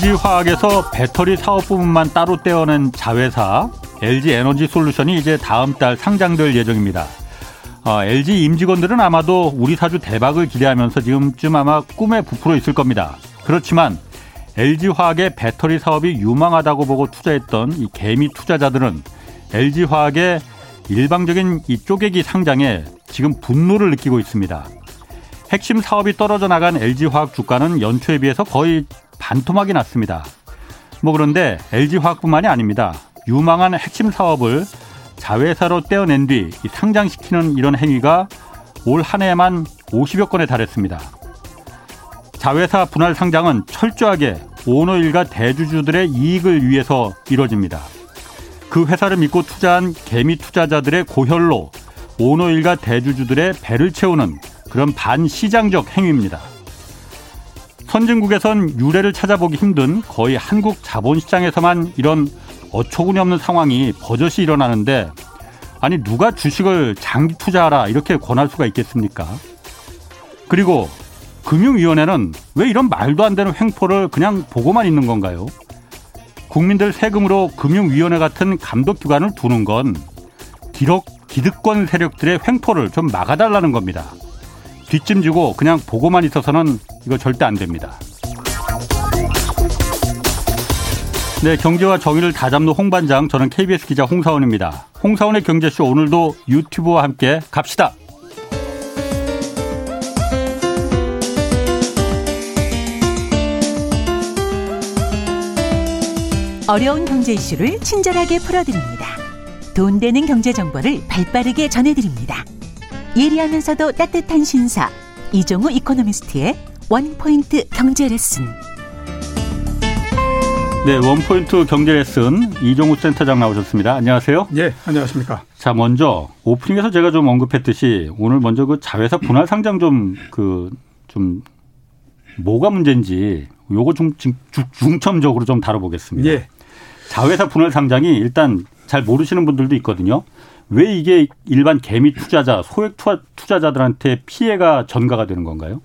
LG화학에서 배터리 사업 부분만 따로 떼어낸 자회사 LG 에너지 솔루션이 이제 다음 달 상장될 예정입니다. 어, LG 임직원들은 아마도 우리 사주 대박을 기대하면서 지금쯤 아마 꿈에 부풀어 있을 겁니다. 그렇지만 LG화학의 배터리 사업이 유망하다고 보고 투자했던 이 개미 투자자들은 LG화학의 일방적인 이 쪼개기 상장에 지금 분노를 느끼고 있습니다. 핵심 사업이 떨어져 나간 LG화학 주가는 연초에 비해서 거의 반토막이 났습니다. 뭐 그런데 LG화학뿐만이 아닙니다. 유망한 핵심 사업을 자회사로 떼어낸 뒤 상장시키는 이런 행위가 올 한 해에만 50여 건에 달했습니다. 자회사 분할 상장은 철저하게 오너 일가 대주주들의 이익을 위해서 이뤄집니다. 그 회사를 믿고 투자한 개미 투자자들의 고혈로 오너 일가 대주주들의 배를 채우는 그런 반시장적 행위입니다. 선진국에선 유례를 찾아보기 힘든 거의 한국 자본시장에서만 이런 어처구니 없는 상황이 버젓이 일어나는데 아니 누가 주식을 장기 투자하라 이렇게 권할 수가 있겠습니까? 그리고 금융위원회는 왜 이런 말도 안 되는 횡포를 그냥 보고만 있는 건가요? 국민들 세금으로 금융위원회 같은 감독기관을 두는 건 기록 기득권 세력들의 횡포를 좀 막아달라는 겁니다. 뒷짐지고 그냥 보고만 있어서는 이거 절대 안 됩니다. 네, 경제와 정의를 다잡는 홍반장, 저는 KBS 기자 홍사원입니다. 홍사원의 경제쇼 오늘도 유튜브와 함께 갑시다. 어려운 경제 이슈를 친절하게 풀어드립니다. 돈 되는 경제 정보를 발빠르게 전해드립니다. 예리하면서도 따뜻한 신사 이종우 이코노미스트의 원포인트 경제 레슨. 네, 원포인트 경제 레슨 이종우 센터장 나오셨습니다. 안녕하세요. 예, 안녕하십니까. 자, 먼저 오프닝에서 제가 좀 언급했듯이 오늘 먼저 그 자회사 분할 상장 좀 그좀 그 뭐가 문제인지 요거 좀 중점적으로 좀 다뤄보겠습니다. 예. 자회사 분할 상장이 일단 잘 모르시는 분들도 있거든요. 왜 이게 일반 개미 투자자, 소액 투자자들한테 피해가 전가가 되는 건가요?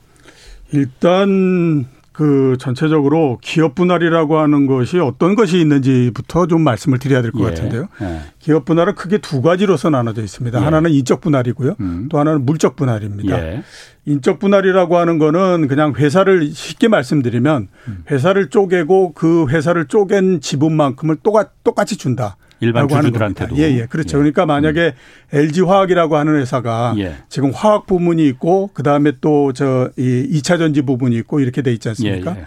일단 그 전체적으로 기업 분할이라고 하는 것이 어떤 것이 있는지부터 좀 말씀을 드려야 될것 예. 같은데요. 예. 기업 분할은 크게 두 가지로서 나눠져 있습니다. 예. 하나는 인적 분할이고요. 음. 또 하나는 물적 분할입니다. 예. 인적 분할이라고 하는 거는 그냥 회사를 쉽게 말씀드리면 음. 회사를 쪼개고 그 회사를 쪼갠 지분만큼을 똑같이 준다. 일반 주주들한테도. 예, 예. 그렇죠. 예. 그러니까 만약에 음. LG 화학이라고 하는 회사가 예. 지금 화학 부문이 있고 그다음에 또 저 이 2차 전지 부분이 있고 이렇게 돼 있지 않습니까? 예, 예.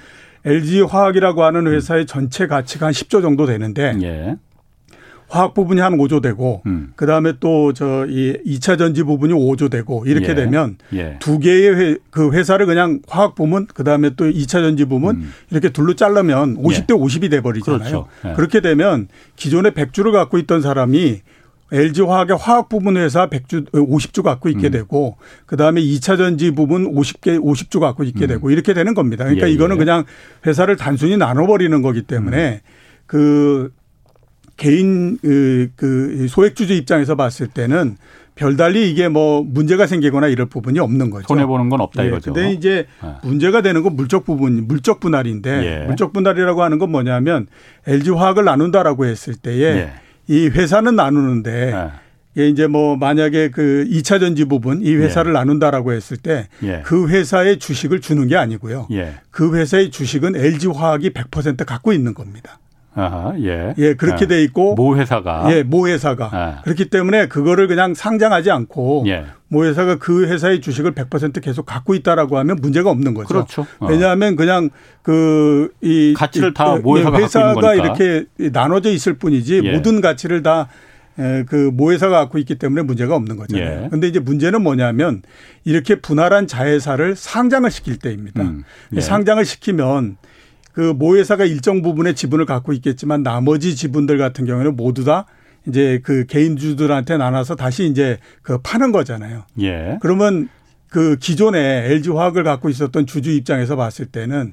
LG 화학이라고 하는 회사의 전체 가치가 한 10조 정도 되는데 예. 화학 부분이 한 5조 되고 음. 그다음에 또 저 이 2차 전지 부분이 5조 되고 이렇게 예. 되면 예. 두 개의 회, 그 회사를 그냥 화학 부문 그다음에 또 2차 전지 부문 음. 이렇게 둘로 자르면 50대 예. 50이 돼 버리잖아요. 그렇죠. 예. 그렇게 되면 기존에 100주를 갖고 있던 사람이 LG 화학의 화학 부분 회사 100주 50주 갖고 있게 음. 되고 그다음에 2차 전지 부분 50개 50주 갖고 있게 음. 되고 이렇게 되는 겁니다. 그러니까 예, 이거는 예. 그냥 회사를 단순히 나눠 버리는 거기 때문에 음. 그 개인 그, 그 소액주주 입장에서 봤을 때는 별달리 이게 뭐 문제가 생기거나 이럴 부분이 없는 거죠. 손해 보는 건 없다 예. 이거죠. 근데 이제 네. 문제가 되는 건 물적 부분, 물적 분할인데 예. 물적 분할이라고 하는 건 뭐냐면 LG 화학을 나눈다라고 했을 때에 예. 이 회사는 나누는데 예. 예, 이제 뭐 만약에 그 2차 전지 부분 이 회사를 예. 나눈다라고 했을 때그 예. 회사의 주식을 주는 게 아니고요. 예. 그 회사의 주식은 LG 화학이 100% 갖고 있는 겁니다. 아하, 예. 예, 그렇게 돼 있고 모 회사가 예, 모 회사가 아. 그렇기 때문에 그거를 그냥 상장하지 않고 예. 모 회사가 그 회사의 주식을 100% 계속 갖고 있다라고 하면 문제가 없는 거죠. 그렇죠. 어. 왜냐하면 그냥 그 이 가치를 다 모 회사가, 회사가 이렇게 나눠져 있을 뿐이지 예. 모든 가치를 다 그 모회사가 갖고 있기 때문에 문제가 없는 거잖아요. 예. 근데 이제 문제는 뭐냐면 이렇게 분할한 자회사를 상장을 시킬 때입니다. 음. 예. 상장을 시키면 그 모 회사가 일정 부분의 지분을 갖고 있겠지만 나머지 지분들 같은 경우에는 모두 다 이제 그 개인주들한테 나눠서 다시 이제 그 파는 거잖아요. 예. 그러면 그 기존에 LG 화학을 갖고 있었던 주주 입장에서 봤을 때는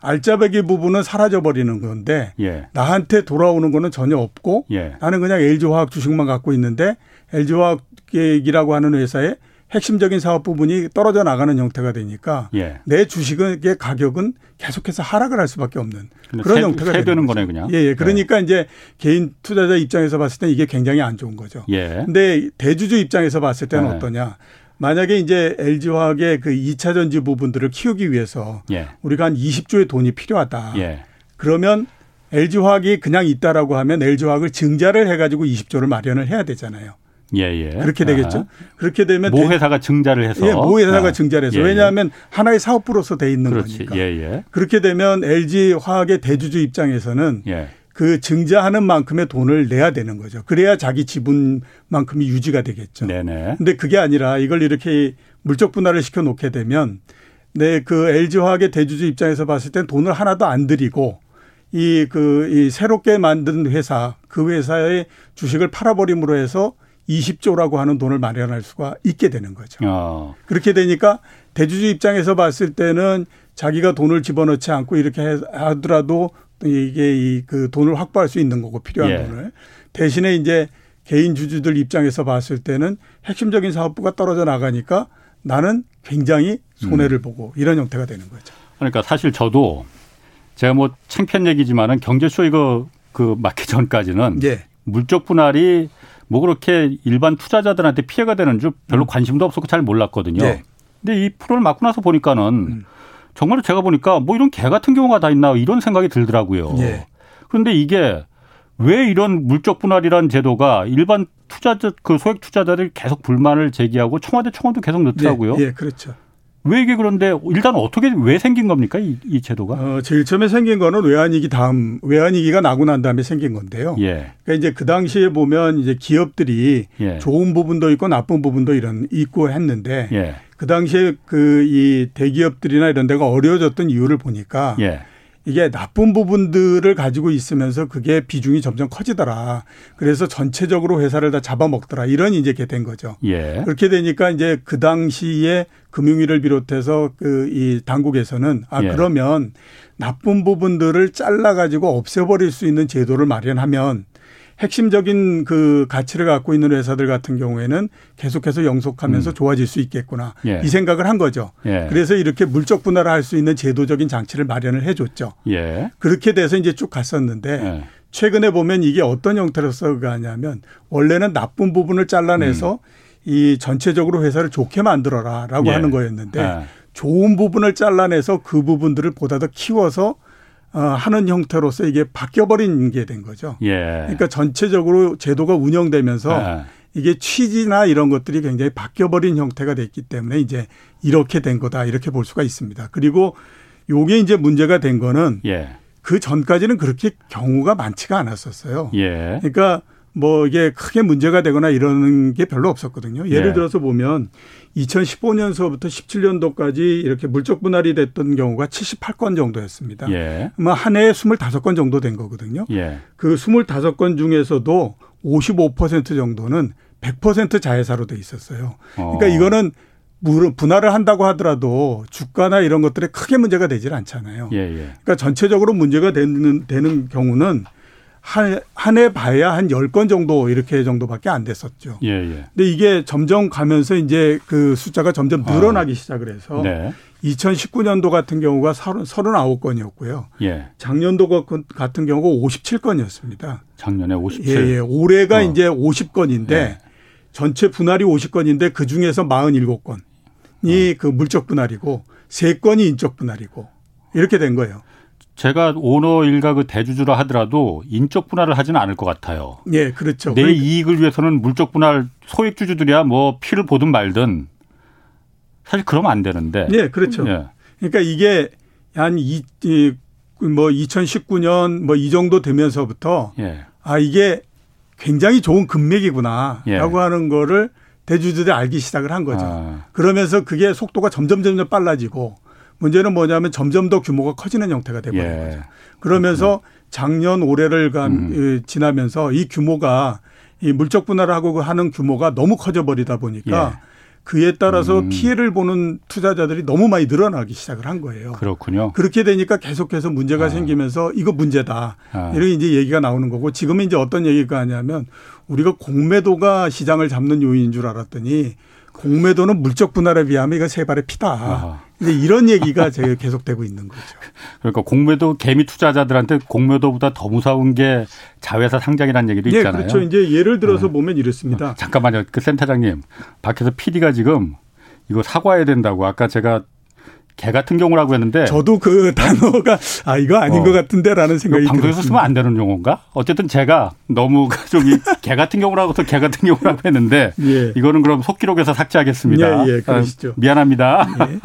알짜배기 부분은 사라져 버리는 건데 예. 나한테 돌아오는 거는 전혀 없고 예. 나는 그냥 LG 화학 주식만 갖고 있는데 LG 화학이라고 하는 회사에 핵심적인 사업 부분이 떨어져 나가는 형태가 되니까 예. 내 주식의 가격은 계속해서 하락을 할 수밖에 없는 그런 세, 형태가 되는 거네 그냥. 예, 예. 그러니까 예. 이제 개인 투자자 입장에서 봤을 때 이게 굉장히 안 좋은 거죠. 예. 근데 대주주 입장에서 봤을 때는 예. 어떠냐? 만약에 이제 LG화학의 그 2차 전지 부분들을 키우기 위해서 예. 우리가 한 20조의 돈이 필요하다. 예. 그러면 LG화학이 그냥 있다라고 하면 LG화학을 증자를 해가지고 20조를 마련을 해야 되잖아요. 예, 예. 그렇게 되겠죠. 아. 그렇게 되면 모 회사가 증자를 해서 예, 모 회사가 아. 증자를 해서 예, 예. 왜냐하면 하나의 사업부로서 돼 있는 그렇지. 거니까. 예, 예. 그렇게 되면 LG 화학의 대주주 입장에서는 예. 그 증자하는 만큼의 돈을 내야 되는 거죠. 그래야 자기 지분만큼이 유지가 되겠죠. 네네. 근데 그게 아니라 이걸 이렇게 물적 분할을 시켜 놓게 되면 네, 그 LG 화학의 대주주 입장에서 봤을 땐 돈을 하나도 안 들이고 이, 그, 이 새롭게 만든 회사, 그 회사의 주식을 팔아버림으로 해서 20조라고 하는 돈을 마련할 수가 있게 되는 거죠. 어. 그렇게 되니까 대주주 입장에서 봤을 때는 자기가 돈을 집어넣지 않고 이렇게 하더라도 이게 이 그 돈을 확보할 수 있는 거고 필요한 예. 돈을 대신에 이제 개인 주주들 입장에서 봤을 때는 핵심적인 사업부가 떨어져 나가니까 나는 굉장히 손해를 음. 보고 이런 형태가 되는 거죠. 그러니까 사실 저도 제가 뭐 창피한 얘기지만은 경제쇼 이거 그 맞기 전까지는 예. 물적 분할이 뭐 그렇게 일반 투자자들한테 피해가 되는 줄 별로 음. 관심도 없었고 잘 몰랐거든요. 예. 근데 이 프로를 맡고 나서 보니까는 음. 정말 제가 보니까 뭐 이런 개 같은 경우가 다 있나 이런 생각이 들더라고요. 예. 그런데 이게 왜 이런 물적 분할이라는 제도가 일반 투자자 그 소액 투자자들이 계속 불만을 제기하고 청와대 청원도 계속 넣더라고요. 예, 예 그렇죠. 왜 이게 그런데 일단 어떻게 왜 생긴 겁니까 이, 이 제도가? 어, 제일 처음에 생긴 거는 외환위기 다음 외환위기가 나고 난 다음에 생긴 건데요. 예. 그러니까 이제 그 당시에 보면 이제 기업들이 예. 좋은 부분도 있고 나쁜 부분도 이런 있고 했는데 예. 그 당시에 그 이 대기업들이나 이런 데가 어려워졌던 이유를 보니까 예. 이게 나쁜 부분들을 가지고 있으면서 그게 비중이 점점 커지더라. 그래서 전체적으로 회사를 다 잡아먹더라. 이런 이제 게 된 거죠. 예. 그렇게 되니까 이제 그 당시에 금융위를 비롯해서 그 이 당국에서는 아 예. 그러면 나쁜 부분들을 잘라 가지고 없애버릴 수 있는 제도를 마련하면 핵심적인 그 가치를 갖고 있는 회사들 같은 경우에는 계속해서 영속하면서 음. 좋아질 수 있겠구나 예. 이 생각을 한 거죠. 예. 그래서 이렇게 물적 분할을 할 수 있는 제도적인 장치를 마련을 해줬죠. 예. 그렇게 돼서 이제 쭉 갔었는데 예. 최근에 보면 이게 어떤 형태로서 가냐면 원래는 나쁜 부분을 잘라내서 음. 이 전체적으로 회사를 좋게 만들어라라고 예. 하는 거였는데 예. 좋은 부분을 잘라내서 그 부분들을 보다 더 키워서 어, 하는 형태로서 이게 바뀌어버린 게 된 거죠. 예. 그러니까 전체적으로 제도가 운영되면서 예. 이게 취지나 이런 것들이 굉장히 바뀌어버린 형태가 됐기 때문에 이제 이렇게 된 거다 이렇게 볼 수가 있습니다. 그리고 요게 이제 문제가 된 거는 예. 그 전까지는 그렇게 경우가 많지가 않았었어요. 예. 그러니까 뭐 이게 크게 문제가 되거나 이러는 게 별로 없었거든요. 예를 예. 들어서 보면 2015년서부터 17년도까지 이렇게 물적 분할이 됐던 경우가 78건 정도였습니다. 예. 뭐한 해에 25건 정도 된 거거든요. 예. 그 25건 중에서도 55% 정도는 100% 자회사로 돼 있었어요. 그러니까 어. 이거는 분할을 한다고 하더라도 주가나 이런 것들에 크게 문제가 되질 않잖아요. 예, 예. 그러니까 전체적으로 문제가 되는, 되는 경우는 한 해 봐야 한 열 건 정도 이렇게 정도밖에 안 됐었죠. 예, 예. 근데 이게 점점 가면서 이제 그 숫자가 점점 늘어나기 아. 시작을 해서 네. 2019년도 같은 경우가 39건이었고요. 예. 작년도 같은 경우가 57건이었습니다. 작년에 57. 예, 예. 올해가 어. 이제 50건인데 예. 전체 분할이 50건인데 그 중에서 47건이 어. 그 물적 분할이고 3건이 인적 분할이고 이렇게 된 거예요. 제가 오너 일가 그 대주주라 하더라도 인적 분할을 하지는 않을 것 같아요. 예, 그렇죠. 내 그러니까. 이익을 위해서는 물적 분할 소액 주주들이야 뭐 피를 보든 말든 사실 그러면 안 되는데. 예, 그렇죠. 예. 그러니까 이게 한 이, 이, 뭐 2019년 뭐 이 정도 되면서부터 예. 아 이게 굉장히 좋은 금맥이구나라고 예. 하는 거를 대주주들이 알기 시작을 한 거죠. 아. 그러면서 그게 속도가 점점 점점 빨라지고 문제는 뭐냐면 점점 더 규모가 커지는 형태가 되버린 예. 거죠. 그러면서 작년 올해를 간 음. 지나면서 이 규모가 이 물적 분할을 하고 하는 규모가 너무 커져 버리다 보니까 예. 그에 따라서 음. 피해를 보는 투자자들이 너무 많이 늘어나기 시작을 한 거예요. 그렇군요. 그렇게 되니까 계속해서 문제가 아. 생기면서 이거 문제다. 아. 이렇게 이제 얘기가 나오는 거고 지금은 이제 어떤 얘기가 하냐면 우리가 공매도가 시장을 잡는 요인인 줄 알았더니 공매도는 물적 분할에 비하면 이거 세 발의 피다. 아 하. 이제 이런 얘기가 계속되고 있는 거죠. 그러니까 공매도 개미 투자자들한테 공매도보다 더 무서운 게 자회사 상장이라는 얘기도 예, 있잖아요. 그렇죠. 이제 예를 들어서 네. 보면 이렇습니다. 어, 잠깐만요. 그 센터장님 밖에서 PD가 지금 이거 사과해야 된다고 아까 제가 개 같은 경우라고 했는데 저도 그 단어가 아 이거 아닌 어. 것 같은데라는 생각이 방송에서 들었습니다. 쓰면 안 되는 용어인가? 어쨌든 제가 너무 좀개 같은 경우라고 해서 개 같은 경우라고 했는데 예. 이거는 그럼 속기록에서 삭제하겠습니다. 예, 예, 그러시죠. 아, 미안합니다. 예.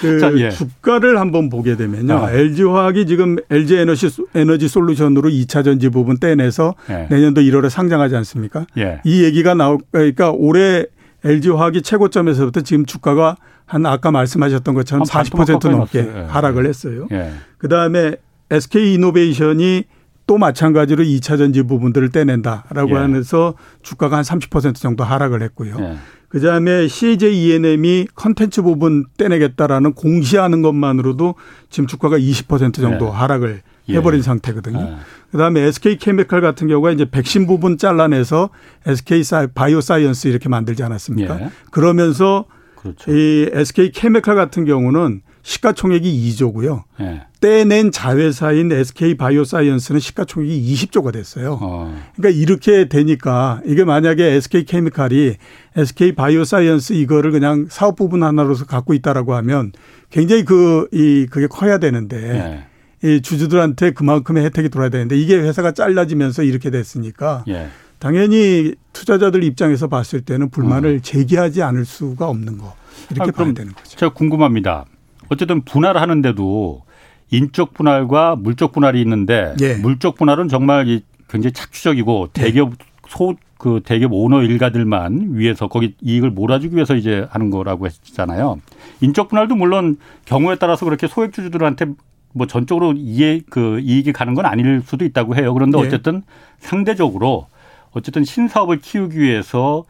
그 자, 예. 주가를 한번 보게 되면요. 어. LG화학이 지금 LG 에너지 에너지 솔루션으로 2차 전지 부분 떼내서 예. 내년도 1월에 상장하지 않습니까? 예. 이 얘기가 나오 그러니까 올해 LG화학이 최고점에서부터 지금 주가가 한 아까 말씀하셨던 것처럼 40% 넘게 예. 하락을 했어요. 예. 그다음에 SK 이노베이션이 또 마찬가지로 2차 전지 부분들을 떼낸다라고 예. 하면서 주가가 한 30% 정도 하락을 했고요. 예. 그다음에 CJ ENM이 컨텐츠 부분 떼내겠다라는 공시하는 것만으로도 지금 주가가 20% 정도 예. 하락을 예. 해버린 상태거든요. 예. 그다음에 SK 케미칼 같은 경우가 이제 백신 부분 잘라내서 SK 바이오 사이언스 이렇게 만들지 않았습니까? 예. 그러면서 그렇죠. 이 SK 케미칼 같은 경우는 시가총액이 2조고요. 예. 떼낸 자회사인 SK 바이오사이언스는 시가총액이 20조가 됐어요. 어. 그러니까 이렇게 되니까 이게 만약에 SK 케미칼이 SK 바이오사이언스 이거를 그냥 사업 부분 하나로서 갖고 있다라고 하면 굉장히 그 이 그게 커야 되는데 예. 이 주주들한테 그만큼의 혜택이 돌아야 되는데 이게 회사가 잘라지면서 이렇게 됐으니까 예. 당연히 투자자들 입장에서 봤을 때는 불만을 어. 제기하지 않을 수가 없는 거. 이렇게 아, 봐야 되는 거죠. 제가 궁금합니다. 어쨌든 분할하는데도 인적 분할과 물적 분할이 있는데 예. 물적 분할은 정말 굉장히 착취적이고 예. 대기업 소그 대기업 오너 일가들만 위해서 거기 이익을 몰아주기 위해서 이제 하는 거라고 했잖아요. 인적 분할도 물론 경우에 따라서 그렇게 소액 주주들한테 뭐 전적으로 이해 그 이익이 가는 건 아닐 수도 있다고 해요. 그런데 예. 어쨌든 예. 상대적으로 어쨌든 신사업을 키우기 위해서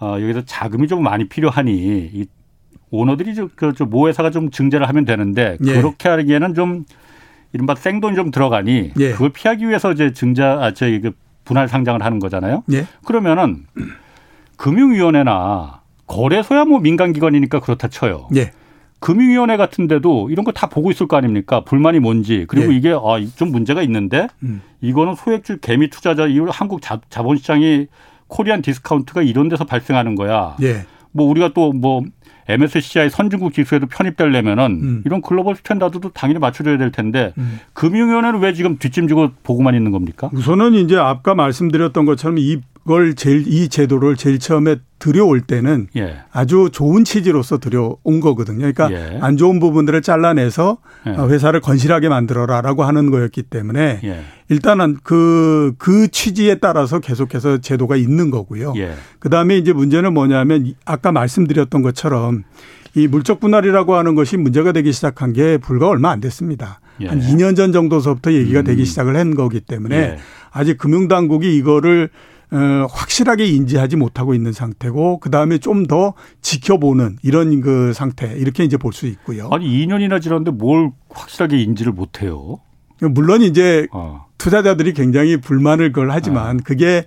어 여기서 자금이 좀 많이 필요하니 이 오너들이 그좀 모회사가 좀 증제를 하면 되는데 예. 그렇게 하기에는 좀 이른바 생돈이 좀 들어가니 예. 그걸 피하기 위해서 이제 증자 아 저희 그 분할 상장을 하는 거잖아요. 예. 그러면은 금융위원회나 거래소야 뭐 민간기관이니까 그렇다 쳐요. 예. 금융위원회 같은 데도 이런 거 다 보고 있을 거 아닙니까? 불만이 뭔지 그리고 예. 이게 아, 좀 문제가 있는데 음. 이거는 소액주 개미 투자자 이 한국 자, 자본시장이 Korean discount가 이런 데서 발생하는 거야. 예. 뭐 우리가 또 뭐 MSCI 선진국 지수에도 편입되려면은 음. 이런 global standard도 당연히 맞춰줘야 될 텐데 음. 금융위원회는 왜 지금 뒷짐지고 보고만 있는 겁니까? 우선은 이제 아까 말씀드렸던 것처럼 이 걸 제일 이 제도를 제일 처음에 들여올 때는 예. 아주 좋은 취지로서 들여온 거거든요. 그러니까 예. 안 좋은 부분들을 잘라내서 예. 회사를 건실하게 만들어라라고 하는 거였기 때문에 예. 일단은 그, 그 취지에 따라서 계속해서 제도가 있는 거고요. 예. 그 다음에 이제 문제는 뭐냐면 아까 말씀드렸던 것처럼 이 물적 분할이라고 하는 것이 문제가 되기 시작한 게 불과 얼마 안 됐습니다. 예. 한 2년 전 정도서부터 얘기가 음. 되기 시작을 한 거기 때문에 아직 금융당국이 이거를 어, 확실하게 인지하지 못하고 있는 상태고 그 다음에 좀 더 지켜보는 이런 그 상태 이렇게 이제 볼 수 있고요. 아니 2년이나 지났는데 뭘 확실하게 인지를 못해요? 물론 이제 어. 투자자들이 굉장히 불만을 그걸 하지만 어. 그게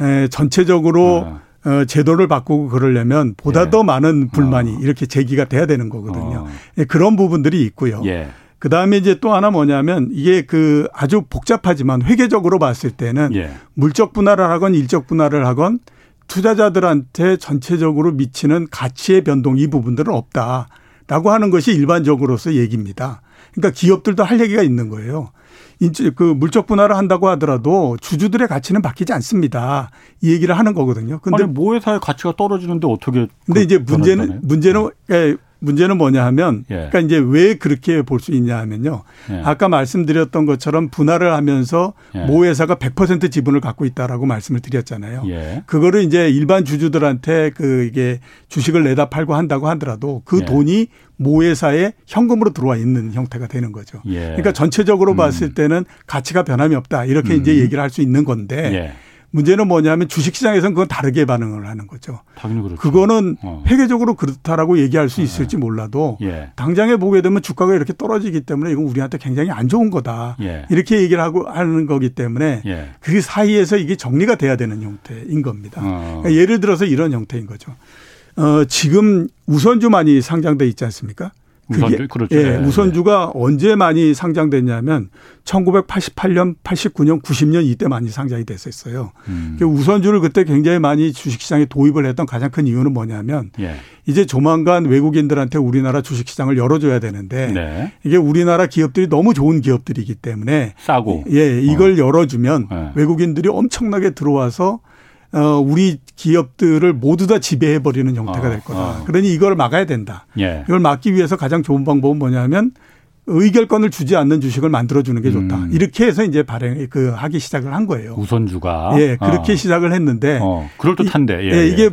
에, 전체적으로 어. 어, 제도를 바꾸고 그러려면 보다 예. 더 많은 불만이 어. 이렇게 제기가 돼야 되는 거거든요. 어. 예, 그런 부분들이 있고요. 예. 그 다음에 이제 또 하나 뭐냐면 이게 그 아주 복잡하지만 회계적으로 봤을 때는 예. 물적 분할을 하건 일적 분할을 하건 투자자들한테 전체적으로 미치는 가치의 변동 이 부분들은 없다라고 하는 것이 일반적으로서 얘기입니다. 그러니까 기업들도 할 얘기가 있는 거예요. 그 물적 분할을 한다고 하더라도 주주들의 가치는 바뀌지 않습니다. 이 얘기를 하는 거거든요. 근데 모회사의 가치가 떨어지는데 어떻게? 근데 이제 문제는 문제는 예, 문제는 뭐냐 하면 예. 그러니까 이제 왜 그렇게 볼 수 있냐 하면요. 예. 아까 말씀드렸던 것처럼 분할을 하면서 예. 모 회사가 100% 지분을 갖고 있다라고 말씀을 드렸잖아요. 예. 그거를 이제 일반 주주들한테 그 이게 주식을 내다 팔고 한다고 하더라도 그 예. 돈이 모 회사에 현금으로 들어와 있는 형태가 되는 거죠. 예. 그러니까 전체적으로 음. 봤을 때는 가치가 변함이 없다. 이렇게 음. 이제 얘기를 할 수 있는 건데 문제는 뭐냐면 주식시장에서는 그건 다르게 반응을 하는 거죠. 당연히 그렇죠. 그거는 어. 회계적으로 그렇다라고 얘기할 수 네. 있을지 몰라도 예. 당장에 보게 되면 주가가 이렇게 떨어지기 때문에 이건 우리한테 굉장히 안 좋은 거다. 예. 이렇게 얘기를 하고 하는 거기 때문에 예. 그 사이에서 이게 정리가 돼야 되는 형태인 겁니다. 어. 그러니까 예를 들어서 이런 형태인 거죠. 어, 지금 우선주만이 상장돼 있지 않습니까? 우선주 그렇죠. 예, 네, 우선주가 네. 언제 많이 상장됐냐면 1988년, 89년, 90년 이때 많이 상장이 됐었어요. 음. 그 우선주를 그때 굉장히 많이 주식시장에 도입을 했던 가장 큰 이유는 뭐냐면 예. 이제 조만간 외국인들한테 우리나라 주식시장을 열어줘야 되는데 네. 이게 우리나라 기업들이 너무 좋은 기업들이기 때문에 싸고 예 이걸 어. 열어주면 네. 외국인들이 엄청나게 들어와서 어, 우리 기업들을 모두 다 지배해 버리는 형태가 어, 될 거다. 어. 그러니 이걸 막아야 된다. 예. 이걸 막기 위해서 가장 좋은 방법은 뭐냐면 의결권을 주지 않는 주식을 만들어 주는 게 좋다. 음. 이렇게 해서 이제 발행 그 하기 시작을 한 거예요. 우선주가 예, 그렇게 어. 시작을 했는데 어, 그럴 듯한데 예, 예, 이게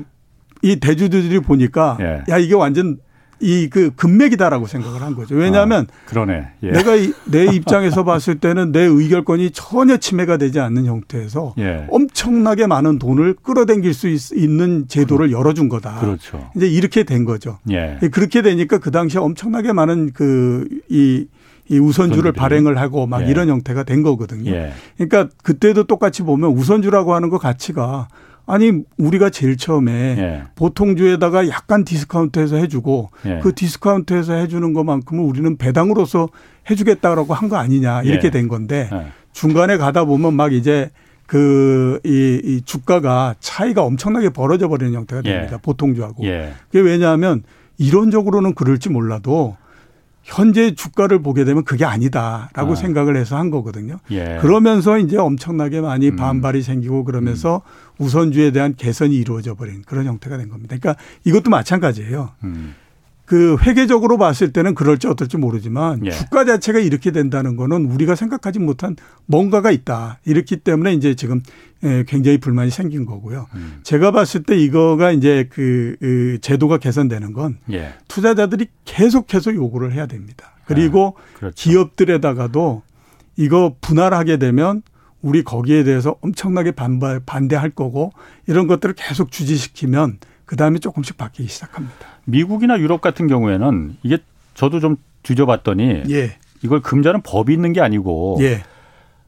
이 대주주들이 보니까 예. 야 이게 완전 이 그 금맥이다라고 생각을 한 거죠. 왜냐하면 아, 그러네. 예. 내가 내 입장에서 봤을 때는 내 의결권이 전혀 침해가 되지 않는 형태에서 예. 엄청나게 많은 돈을 끌어당길 수 있, 는 제도를 열어준 거다. 그렇죠. 이제 이렇게 된 거죠. 예. 그렇게 되니까 그 당시에 엄청나게 많은 그이 이 우선주를 발행을 하고 막 예. 이런 형태가 된 거거든요. 예. 그러니까 그때도 똑같이 보면 우선주라고 하는 거 가치가 아니 우리가 제일 처음에 예. 보통주에다가 약간 디스카운트해서 해주고 예. 그 디스카운트해서 해주는 것만큼은 우리는 배당으로서 해주겠다라고 한 거 아니냐 이렇게 예. 된 건데 예. 중간에 가다 보면 막 이제 그, 이, 이 주가가 차이가 엄청나게 벌어져 버리는 형태가 예. 됩니다. 보통주하고. 예. 그게 왜냐하면 이론적으로는 그럴지 몰라도 현재 주가를 보게 되면 그게 아니다라고 아. 생각을 해서 한 거거든요. 예. 그러면서 이제 엄청나게 많이 음. 반발이 생기고 그러면서 음. 우선주에 대한 개선이 이루어져 버린 그런 형태가 된 겁니다. 그러니까 이것도 마찬가지예요. 음. 그 회계적으로 봤을 때는 그럴지 어떨지 모르지만 예. 주가 자체가 이렇게 된다는 거는 우리가 생각하지 못한 뭔가가 있다. 이렇기 때문에 이제 지금 예, 굉장히 불만이 생긴 거고요. 음. 제가 봤을 때 이거가 이제 그, 그 제도가 개선되는 건 예. 투자자들이 계속해서 요구를 해야 됩니다. 그리고 아, 그렇죠. 기업들에다가도 이거 분할하게 되면 우리 거기에 대해서 엄청나게 반발 반대할 거고 이런 것들을 계속 주지시키면 그 다음에 조금씩 바뀌기 시작합니다. 미국이나 유럽 같은 경우에는 이게 저도 좀 뒤져봤더니 예. 이걸 금자는 법이 있는 게 아니고 예.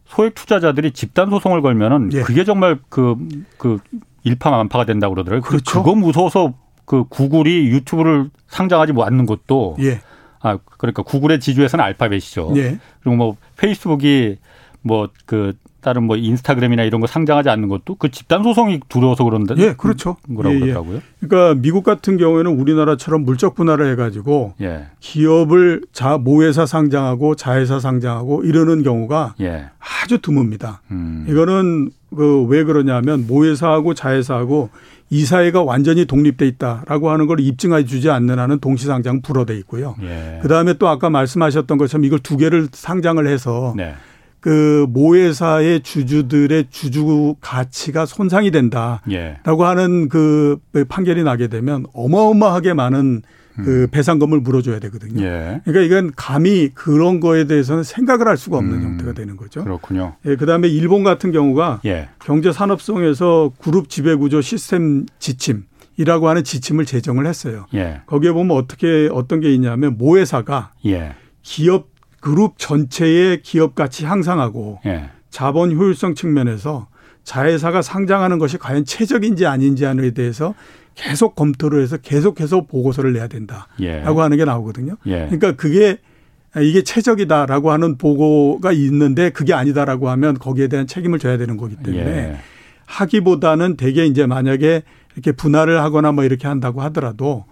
소액 투자자들이 집단 소송을 걸면은 예. 그게 정말 그, 그 일파만파가 된다 고 그러더라고요. 그 그렇죠. 그거 무서워서 그 구글이 유튜브를 상장하지 않는 것도 예. 아 그러니까 구글의 지주에서는 알파벳이죠. 예. 그리고 뭐 페이스북이 뭐 그 다른 뭐 인스타그램이나 이런 거 상장하지 않는 것도 그 집단 소송이 두려워서 그런다. 예, 그렇죠. 거라고 예, 예. 그러더라고요. 그러니까 미국 같은 경우에는 우리나라처럼 물적 분할을 해가지고 예. 기업을 자 모회사 상장하고 자회사 상장하고 이러는 경우가 예. 아주 드뭅니다. 음. 이거는 그 왜 그러냐면 모회사하고 자회사하고 이 사회가 완전히 독립돼 있다라고 하는 걸 입증해 주지 않는 한은 동시상장 불어돼 있고요. 예. 그 다음에 또 아까 말씀하셨던 것처럼 이걸 두 개를 상장을 해서 네. 그 모회사의 주주들의 주주 가치가 손상이 된다라고 예. 하는 그 판결이 나게 되면 어마어마하게 많은 그 음. 배상금을 물어줘야 되거든요. 예. 그러니까 이건 감히 그런 거에 대해서는 생각을 할 수가 없는 음. 형태가 되는 거죠. 그렇군요. 예, 그다음에 일본 같은 경우가 예. 경제 산업성에서 그룹 지배 구조 시스템 지침이라고 하는 지침을 제정을 했어요. 예. 거기에 보면 어떻게 어떤 게 있냐면 모회사가 예. 기업 그룹 전체의 기업 가치 향상하고 예. 자본 효율성 측면에서 자회사가 상장하는 것이 과연 최적인지 아닌지 하는에 대해서 계속 검토를 해서 계속해서 보고서를 내야 된다라고 예. 하는 게 나오거든요. 예. 그러니까 그게 이게 최적이다라고 하는 보고가 있는데 그게 아니다라고 하면 거기에 대한 책임을 져야 되는 거기 때문에 예. 하기보다는 대개 이제 만약에 이렇게 분할을 하거나 뭐 이렇게 한다고 하더라도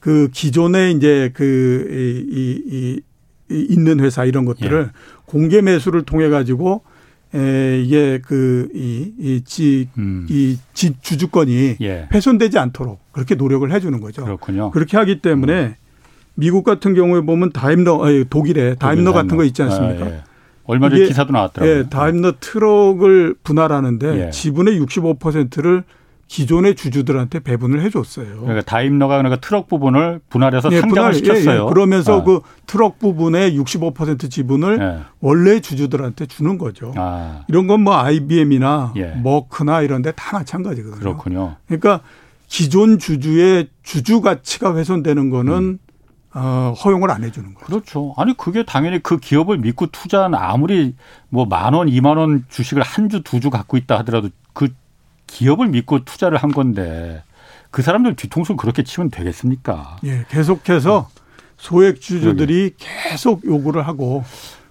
그 기존에 이제 그 이, 이 있는 회사 이런 것들을 예. 공개 매수를 통해 가지고 에, 이게 그, 이, 이, 지, 음. 이, 주주권이 예. 훼손되지 않도록 그렇게 노력을 해 주는 거죠. 그렇군요. 그렇게 하기 때문에 음. 미국 같은 경우에 보면 다임러, 아니, 독일에 다임러 같은 거 있지 않습니까? 아, 예. 얼마 전에 기사도 나왔더라고요. 예, 다임러 트럭을 분할하는데 예. 지분의 65%를 기존의 주주들한테 배분을 해줬어요. 그러니까 다임너가 그러니까 트럭 부분을 분할해서 예, 상장을 분할, 시켰어요. 예, 예. 그러면서 아. 그 트럭 부분의 65% 지분을 예. 원래 주주들한테 주는 거죠. 아. 이런 건 뭐 IBM이나 예. 머크나 이런 데 다 마찬가지거든요. 그렇군요. 그러니까 기존 주주의 주주 가치가 훼손되는 거는 음. 어, 허용을 안 해주는 거죠. 그렇죠. 아니 그게 당연히 그 기업을 믿고 투자한 아무리 뭐 만 원, 이만 원 주식을 한 주, 두 주 갖고 있다 하더라도 그 기업을 믿고 투자를 한 건데 그 사람들 뒤통수 그렇게 치면 되겠습니까? 예, 계속해서 소액 주주들이 계속 요구를 하고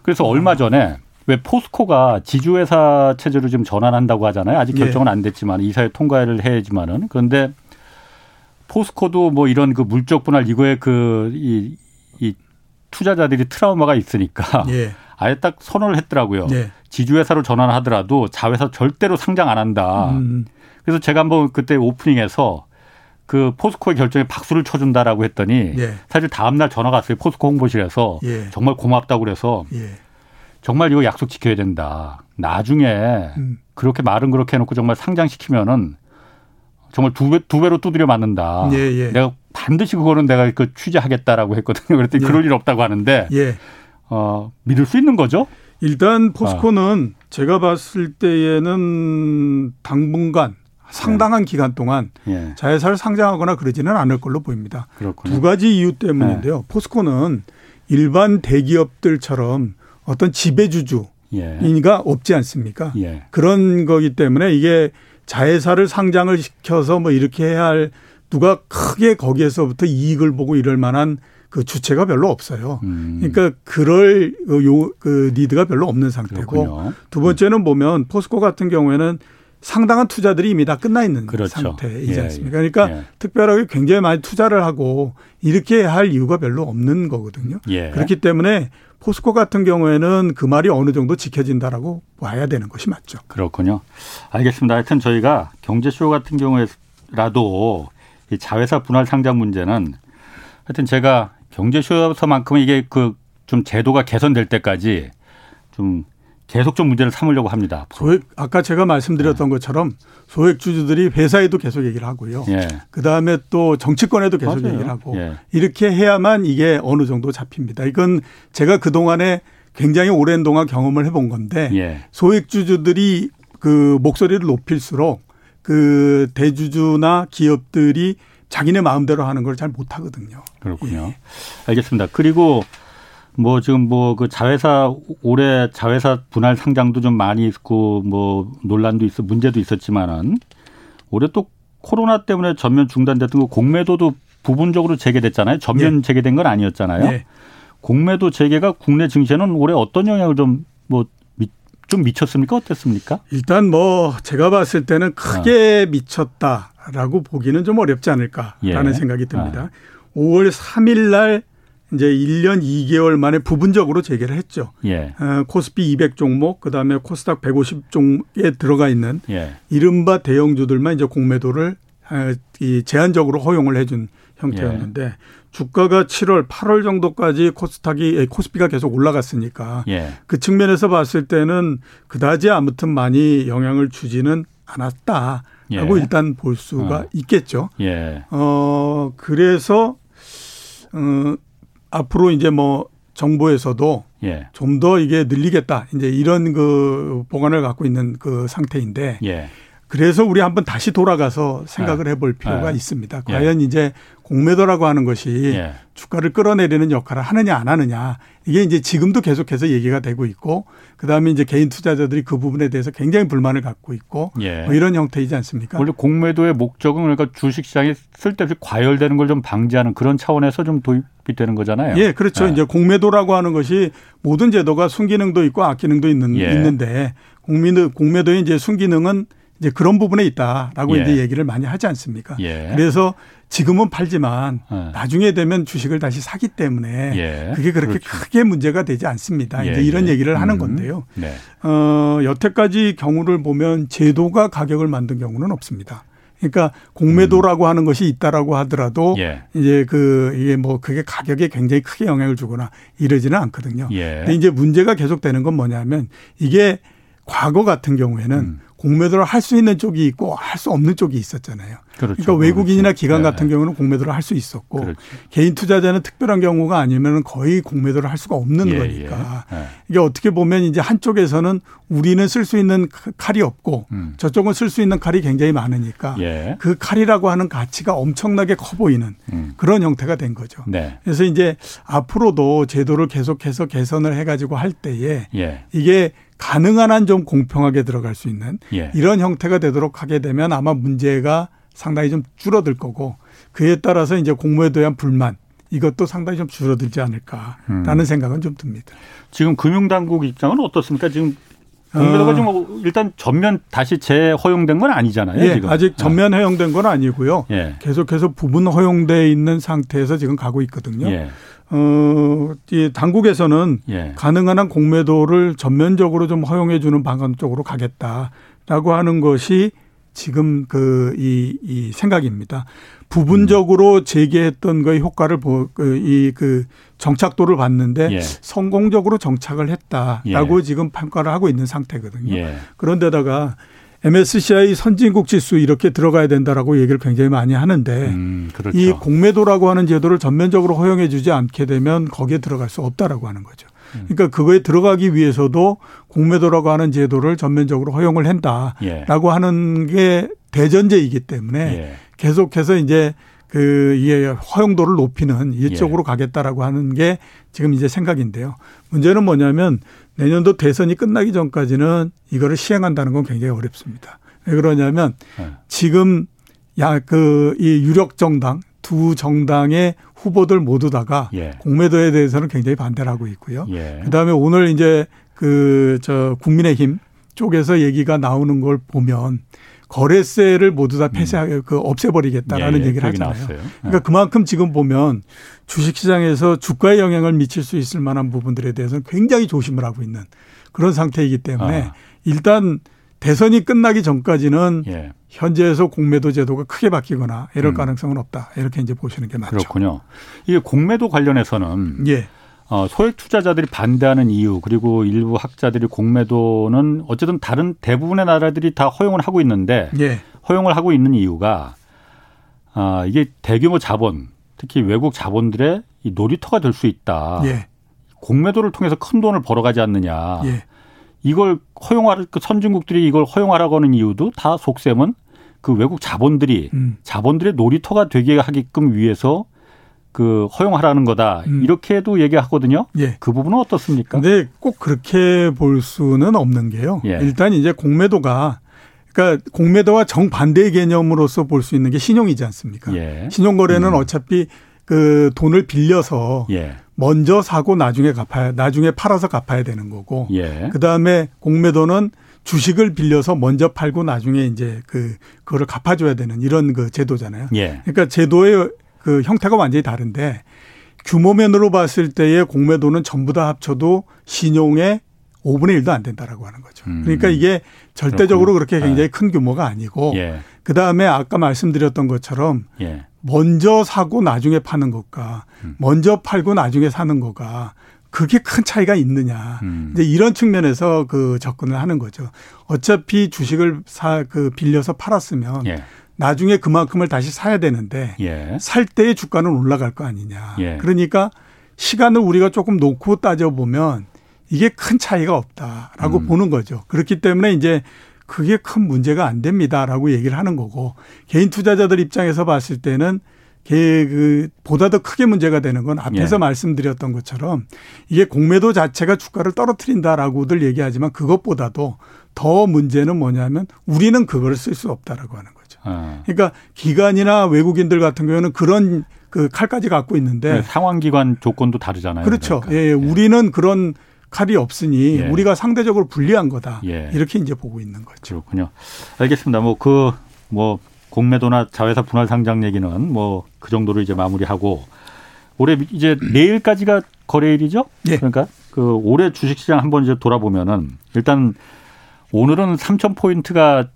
그래서 얼마 전에 왜 포스코가 지주회사 체제로 지금 전환한다고 하잖아요. 아직 예. 결정은 안 됐지만 이사회 통과를 해야지만은 그런데 포스코도 뭐 이런 그 물적 분할 이거에 그이 이 투자자들이 트라우마가 있으니까 예. 아예 딱 선언을 했더라고요. 예. 지주회사로 전환하더라도 자회사 절대로 상장 안 한다. 음. 그래서 제가 한번 그때 오프닝에서 그 포스코의 결정에 박수를 쳐준다라고 했더니 예. 사실 다음날 전화가 왔어요. 포스코 홍보실에서 예. 정말 고맙다고 그래서 예. 정말 이거 약속 지켜야 된다. 나중에 음. 그렇게 말은 그렇게 해놓고 정말 상장시키면은 정말 두 배, 두 배로 두드려 맞는다. 예, 예. 내가 반드시 그거는 내가 그 취재하겠다라고 했거든요. 그랬더니 예. 그럴 일 없다고 하는데, 예. 어, 믿을 수 있는 거죠? 일단 포스코는 아. 제가 봤을 때에는 당분간 상당한 예. 기간 동안 예. 자회사를 상장하거나 그러지는 않을 걸로 보입니다. 그렇군요. 두 가지 이유 때문인데요. 예. 포스코는 일반 대기업들처럼 어떤 지배주주가 예. 없지 않습니까? 예. 그런 거기 때문에 이게 자회사를 상장을 시켜서 뭐 이렇게 해야 할 누가 크게 거기에서부터 이익을 보고 이럴 만한 그 주체가 별로 없어요. 음. 그러니까 그럴 요 그 니드가 별로 없는 상태고 그렇군요. 두 번째는 보면 포스코 같은 경우에는 상당한 투자들이 이미 다 끝나 있는 그렇죠. 상태이지 예, 않습니까? 그러니까 예. 특별하게 굉장히 많이 투자를 하고 이렇게 할 이유가 별로 없는 거거든요. 예. 그렇기 때문에 포스코 같은 경우에는 그 말이 어느 정도 지켜진다라고 봐야 되는 것이 맞죠. 그렇군요. 알겠습니다. 하여튼 저희가 경제쇼 같은 경우에라도 이 자회사 분할 상장 문제는 하여튼 제가 경제쇼에서만큼은 이게 그 좀 제도가 개선될 때까지 좀 계속 좀 문제를 삼으려고 합니다. 소액 아까 제가 말씀드렸던 네. 것처럼 소액 주주들이 회사에도 계속 얘기를 하고요. 예. 그 다음에 또 정치권에도 계속 맞아요. 얘기를 하고 예. 이렇게 해야만 이게 어느 정도 잡힙니다. 이건 제가 그 동안에 굉장히 오랜 동안 경험을 해본 건데 예. 소액 주주들이 그 목소리를 높일수록 그 대주주나 기업들이 자기네 마음대로 하는 걸 잘 못하거든요. 그렇군요. 예. 알겠습니다. 그리고 뭐 지금 뭐 그 자회사 올해 자회사 분할 상장도 좀 많이 있고 뭐 논란도 있어 문제도 있었지만은 올해 또 코로나 때문에 전면 중단됐던 거 공매도도 부분적으로 재개됐잖아요. 전면 네. 재개된 건 아니었잖아요. 네. 공매도 재개가 국내 증시에는 올해 어떤 영향을 좀 뭐 좀 미쳤습니까? 어땠습니까? 일단 뭐 제가 봤을 때는 크게 어. 미쳤다라고 보기는 좀 어렵지 않을까라는 예. 생각이 듭니다. 어. 5월 3일 날 이제 1년 2개월 만에 부분적으로 재개를 했죠. 예. 어, 코스피 200 종목, 그 다음에 코스닥 150 종목에 들어가 있는 예. 이른바 대형주들만 이제 공매도를 어, 이 제한적으로 허용을 해준 형태였는데 예. 주가가 7월, 8월 정도까지 코스닥이 코스피가 계속 올라갔으니까 예. 그 측면에서 봤을 때는 그다지 아무튼 많이 영향을 주지는 않았다 라고 예. 일단 볼 수가 어. 있겠죠. 예. 어 그래서 어 앞으로 이제 뭐 정부에서도 예. 좀더 이게 늘리겠다. 이제 이런 그 보관을 갖고 있는 그 상태인데 예. 그래서 우리 한번 다시 돌아가서 생각을 예. 해볼 필요가 예. 있습니다. 예. 과연 이제 공매도라고 하는 것이 예. 주가를 끌어내리는 역할을 하느냐 안 하느냐 이게 이제 지금도 계속해서 얘기가 되고 있고 그다음에 이제 개인 투자자들이 그 부분에 대해서 굉장히 불만을 갖고 있고 예. 뭐 이런 형태이지 않습니까? 원래 공매도의 목적은 그러니까 주식 시장이 쓸데없이 과열되는 걸 좀 방지하는 그런 차원에서 좀 도입이 되는 거잖아요. 예, 그렇죠. 예. 이제 공매도라고 하는 것이 모든 제도가 순기능도 있고 악기능도 있는 예. 있는데 공매도 공매도의 이제 순기능은 이제 그런 부분에 있다라고 예. 이제 얘기를 많이 하지 않습니까? 예. 그래서 지금은 팔지만 예. 나중에 되면 주식을 다시 사기 때문에 예. 그게 그렇게 그렇죠. 크게 문제가 되지 않습니다. 예. 이제 이런 예. 얘기를 하는 음. 건데요. 네. 어, 여태까지 경우를 보면 제도가 가격을 만든 경우는 없습니다. 그러니까 공매도라고 음. 하는 것이 있다라고 하더라도 예. 이제 그 이게 뭐 그게 가격에 굉장히 크게 영향을 주거나 이러지는 않거든요. 예. 근데 이제 문제가 계속되는 건 뭐냐면 이게 과거 같은 경우에는 음. 공매도를 할 수 있는 쪽이 있고 할 수 없는 쪽이 있었잖아요. 그렇죠. 그러니까 외국인이나 그렇죠. 기관 같은 네. 경우는 공매도를 할 수 있었고 그렇죠. 개인 투자자는 특별한 경우가 아니면 거의 공매도를 할 수가 없는 예, 거니까 예. 네. 이게 어떻게 보면 이제 한쪽에서는 우리는 쓸 수 있는 칼이 없고 음. 저쪽은 쓸 수 있는 칼이 굉장히 많으니까 예. 그 칼이라고 하는 가치가 엄청나게 커 보이는 음. 그런 형태가 된 거죠. 네. 그래서 이제 앞으로도 제도를 계속해서 개선을 해가지고 할 때에 예. 이게 가능한 한 좀 공평하게 들어갈 수 있는 예. 이런 형태가 되도록 하게 되면 아마 문제가 상당히 좀 줄어들 거고 그에 따라서 이제 공모에 대한 불만 이것도 상당히 좀 줄어들지 않을까라는 음. 생각은 좀 듭니다. 지금 금융당국 입장은 어떻습니까? 지금 공매도가 어. 지금 일단 전면 다시 재허용된 건 아니잖아요. 예, 지금. 아직 전면 허용된 건 아니고요. 예. 계속해서 부분 허용돼 있는 상태에서 지금 가고 있거든요. 예. 어, 이 당국에서는 예. 가능한 한 공매도를 전면적으로 좀 허용해 주는 방안 쪽으로 가겠다라고 하는 것이 지금 그, 이, 이 생각입니다. 부분적으로 제기했던 거의 효과를 보, 그, 이, 그, 정착도를 봤는데 예. 성공적으로 정착을 했다라고 예. 지금 평가를 하고 있는 상태거든요. 예. 그런데다가 MSCI 선진국 지수 이렇게 들어가야 된다라고 얘기를 굉장히 많이 하는데 음, 그렇죠. 이 공매도라고 하는 제도를 전면적으로 허용해 주지 않게 되면 거기에 들어갈 수 없다라고 하는 거죠. 음. 그러니까 그거에 들어가기 위해서도 공매도라고 하는 제도를 전면적으로 허용을 한다라고 예. 하는 게 대전제이기 때문에 예. 계속해서 이제 그 이에 허용도를 높이는 이쪽으로 예. 가겠다라고 하는 게 지금 이제 생각인데요. 문제는 뭐냐면 내년도 대선이 끝나기 전까지는 이거를 시행한다는 건 굉장히 어렵습니다. 왜 그러냐면 네. 지금 야 그 이 유력 정당 두 정당의 후보들 모두 다가 예. 공매도에 대해서는 굉장히 반대를 하고 있고요. 예. 그다음에 오늘 이제 그 저 국민의힘 쪽에서 얘기가 나오는 걸 보면 거래세를 모두 다 폐쇄하게 음. 그 없애버리겠다라는 예, 예, 얘기를 하잖아요. 나왔어요. 그러니까 예. 그만큼 지금 보면 주식시장에서 주가에 영향을 미칠 수 있을 만한 부분들에 대해서는 굉장히 조심을 하고 있는 그런 상태이기 때문에 아. 일단 대선이 끝나기 전까지는 예. 현재에서 공매도 제도가 크게 바뀌거나 이럴 음. 가능성은 없다. 이렇게 이제 보시는 게 맞죠. 그렇군요. 이게 공매도 관련해서는 예. 어, 소액 투자자들이 반대하는 이유 그리고 일부 학자들이 공매도는 어쨌든 다른 대부분의 나라들이 다 허용을 하고 있는데 예. 허용을 하고 있는 이유가 아, 이게 대규모 자본 특히 외국 자본들의 이 놀이터가 될 수 있다. 예. 공매도를 통해서 큰 돈을 벌어가지 않느냐. 예. 이걸 허용할 그 선진국들이 이걸 허용하라고 하는 이유도 다 속셈은 그 외국 자본들이 음. 자본들의 놀이터가 되게 하게끔 위해서 그 허용하라는 거다 음. 이렇게도 얘기하거든요. 예. 그 부분은 어떻습니까? 근데 꼭 그렇게 볼 수는 없는 게요. 예. 일단 이제 공매도가 그러니까 공매도와 정반대의 개념으로서 볼 수 있는 게 신용이지 않습니까? 예. 신용 거래는 음. 어차피 그 돈을 빌려서 예. 먼저 사고 나중에 갚아야 나중에 팔아서 갚아야 되는 거고 예. 그다음에 공매도는 주식을 빌려서 먼저 팔고 나중에 이제 그 그거를 갚아줘야 되는 이런 그 제도잖아요. 예. 그러니까 제도의 그 형태가 완전히 다른데 규모면으로 봤을 때의 공매도는 전부 다 합쳐도 신용의 5분의 1도 안 된다라고 하는 거죠. 음. 그러니까 이게 절대적으로 그렇게 굉장히 네. 큰 규모가 아니고 예. 그 다음에 아까 말씀드렸던 것처럼 예. 먼저 사고 나중에 파는 것과 음. 먼저 팔고 나중에 사는 거가 그게 큰 차이가 있느냐. 음. 이제 이런 측면에서 그 접근을 하는 거죠. 어차피 주식을 사, 그 빌려서 팔았으면 예. 나중에 그만큼을 다시 사야 되는데 예. 살 때의 주가는 올라갈 거 아니냐. 예. 그러니까 시간을 우리가 조금 놓고 따져보면 이게 큰 차이가 없다라고 음. 보는 거죠. 그렇기 때문에 이제 그게 큰 문제가 안 됩니다라고 얘기를 하는 거고 개인 투자자들 입장에서 봤을 때는 그 보다 더 크게 문제가 되는 건 앞에서 예. 말씀드렸던 것처럼 이게 공매도 자체가 주가를 떨어뜨린다라고들 얘기하지만 그것보다도 더 문제는 뭐냐면 우리는 그걸 쓸 수 없다라고 하는 거죠. 아. 그러니까 기관이나 외국인들 같은 경우는 그런 그 칼까지 갖고 있는데 네, 상황 기관 조건도 다르잖아요. 그렇죠. 그러니까. 예, 예, 우리는 그런 칼이 없으니 예. 우리가 상대적으로 불리한 거다. 예. 이렇게 이제 보고 있는 거죠. 그렇군요. 알겠습니다. 뭐 그뭐 그 뭐 공매도나 자회사 분할 상장 얘기는 뭐 그 정도로 이제 마무리하고 올해 이제 내일까지가 거래일이죠. 예. 그러니까 그 올해 주식시장 한번 이제 돌아보면은 일단 오늘은 3천 포인트가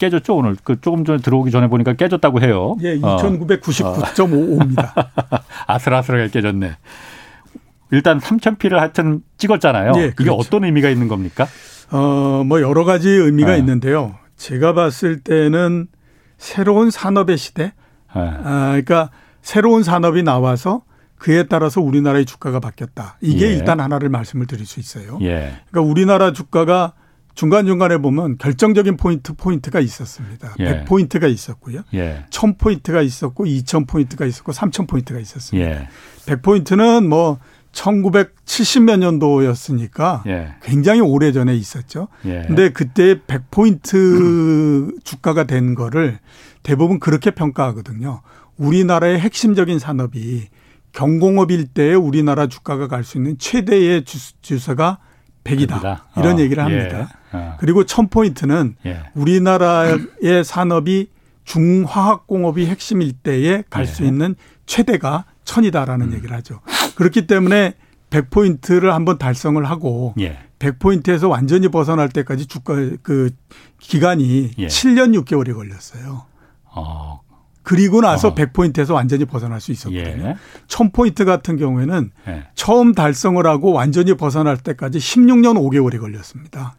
깨졌죠 오늘 그 조금 전에 들어오기 전에 보니까 깨졌다고 해요. 예, 2,999.55입니다. 어. 아슬아슬하게 깨졌네. 일단 3,000피를 하여튼 찍었잖아요. 예, 그렇죠. 이게 어떤 의미가 있는 겁니까? 어, 뭐 여러 가지 의미가 아. 있는데요. 제가 봤을 때는 새로운 산업의 시대. 아. 아, 그러니까 새로운 산업이 나와서 그에 따라서 우리나라의 주가가 바뀌었다. 이게 예. 일단 하나를 말씀을 드릴 수 있어요. 예. 그러니까 우리나라 주가가 중간중간에 보면 결정적인 포인트, 포인트가 있었습니다. 예. 100포인트가 있었고요. 예. 1000포인트가 있었고, 2000포인트가 있었고, 3000포인트가 있었습니다. 예. 100포인트는 뭐 1970몇 년도였으니까 예. 굉장히 오래 전에 있었죠. 예. 근데 그때 100포인트 주가가 된 거를 대부분 그렇게 평가하거든요. 우리나라의 핵심적인 산업이 경공업일 때에 우리나라 주가가 갈 수 있는 최대의 주, 서가 100이다. 100이다. 이런 어, 얘기를 합니다. 예. 어. 그리고 1000포인트는 예. 우리나라의 산업이 중화학공업이 핵심일 때에 갈수 예. 있는 최대가 1000이다라는 음. 얘기를 하죠. 그렇기 때문에 100포인트를 한번 달성을 하고 예. 100포인트에서 완전히 벗어날 때까지 주가 그 기간이 예. 7년 6개월이 걸렸어요. 어. 그리고 나서 어. 100포인트에서 완전히 벗어날 수 있었거든요. 예. 1000포인트 같은 경우에는 예. 처음 달성을 하고 완전히 벗어날 때까지 16년 5개월이 걸렸습니다.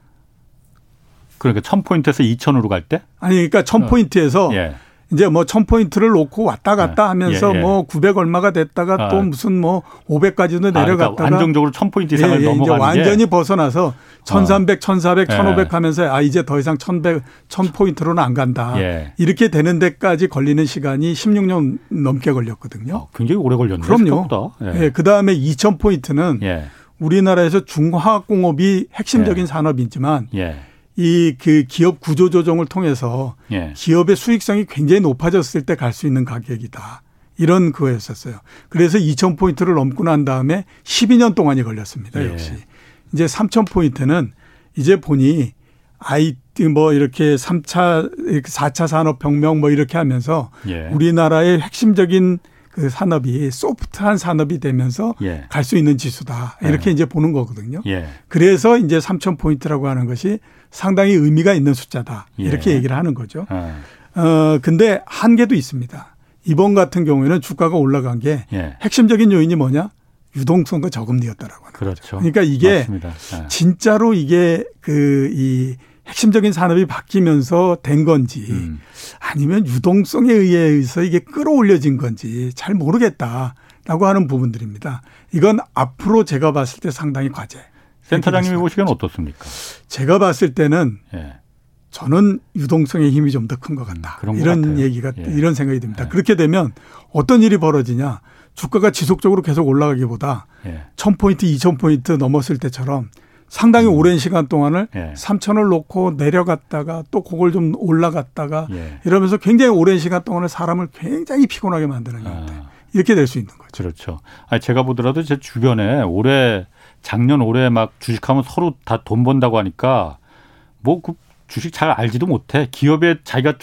그러니까 1000포인트에서 2000으로 갈 때? 아니 그러니까 1000포인트에서 어. 예. 이제 뭐 1000포인트를 놓고 왔다 갔다 네. 하면서 예, 예. 뭐900 얼마가 됐다가 아. 또 무슨 뭐 500까지도 내려갔다가 아, 그러니까 안정적으로 1000포인트 이상을 예, 예 넘어가는 이제 완전히 벗어나서 1300, 어. 1400, 1500 하면서 아 이제 더 이상 1100, 1000포인트로는 안 간다. 예. 이렇게 되는 데까지 걸리는 시간이 16년 넘게 걸렸거든요. 어, 굉장히 오래 걸렸네요. 그럼요. 예. 그다음에 2000포인트는 우리나라에서 중화학공업이 핵심적인 산업이지만 이 그 기업 구조 조정을 통해서 예. 기업의 수익성이 굉장히 높아졌을 때 갈 수 있는 가격이다. 이런 그거였었어요. 그래서 2천 포인트를 넘고 난 다음에 12년 동안이 걸렸습니다. 예. 역시 이제 3천 포인트는 이제 보니 IT 뭐 이렇게 3차 4차 산업혁명 뭐 이렇게 하면서 예. 우리나라의 핵심적인 그 산업이 소프트한 산업이 되면서 예. 갈수 있는 지수다. 이렇게 예. 이제 보는 거거든요. 예. 그래서 이제 3천 포인트라고 하는 것이 상당히 의미가 있는 숫자다. 예. 이렇게 얘기를 하는 거죠. 어. 어, 근데 한계도 있습니다. 이번 같은 경우에는 주가가 올라간 게 예. 핵심적인 요인이 뭐냐? 유동성과 저금리였다라고 하는 그렇죠. 거죠. 그러니까 이게 예. 진짜로 이게 그이 핵심적인 산업이 바뀌면서 된 건지 음. 아니면 유동성에 의해서 이게 끌어올려진 건지 잘 모르겠다라고 하는 부분들입니다. 이건 앞으로 제가 봤을 때 상당히 과제. 센터장님이 보시기엔 어떻습니까? 제가 봤을 때는 예. 저는 유동성의 힘이 좀 더 큰 것 같다. 음, 이런 얘기가 예. 이런 생각이 듭니다. 예. 그렇게 되면 어떤 일이 벌어지냐? 주가가 지속적으로 계속 올라가기보다 예. 1000포인트, 2000포인트 넘었을 때처럼 상당히 음. 오랜 시간 동안을 예. 3천을 놓고 내려갔다가 또 그걸 좀 올라갔다가 예. 이러면서 굉장히 오랜 시간 동안을 사람을 굉장히 피곤하게 만드는 형태. 아. 이렇게 될 수 있는 거죠. 그렇죠. 아니 제가 보더라도 제 주변에 올해 작년 올해 막 주식하면 서로 다 돈 번다고 하니까 뭐 그 주식 잘 알지도 못해. 기업에 자기가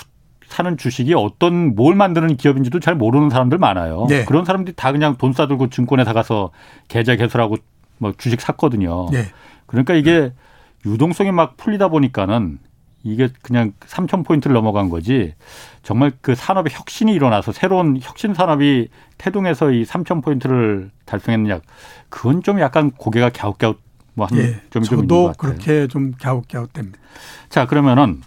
사는 주식이 어떤 뭘 만드는 기업인지도 잘 모르는 사람들 많아요. 네. 그런 사람들이 다 그냥 돈 싸들고 증권에 다 가서 계좌 개설하고 뭐 주식 샀거든요. 네. 그러니까 이게 유동성이 막 풀리다 보니까는 이게 그냥 3천 포인트를 넘어간 거지 정말 그 산업의 혁신이 일어나서 새로운 혁신 산업이 태동해서 이 3천 포인트를 달성했느냐 그건 좀 약간 고개가 갸웃갸웃 뭐한 예, 점이 좀 있는 것 같아요. 그렇게 좀 갸웃갸웃됩니다. 자 그러면은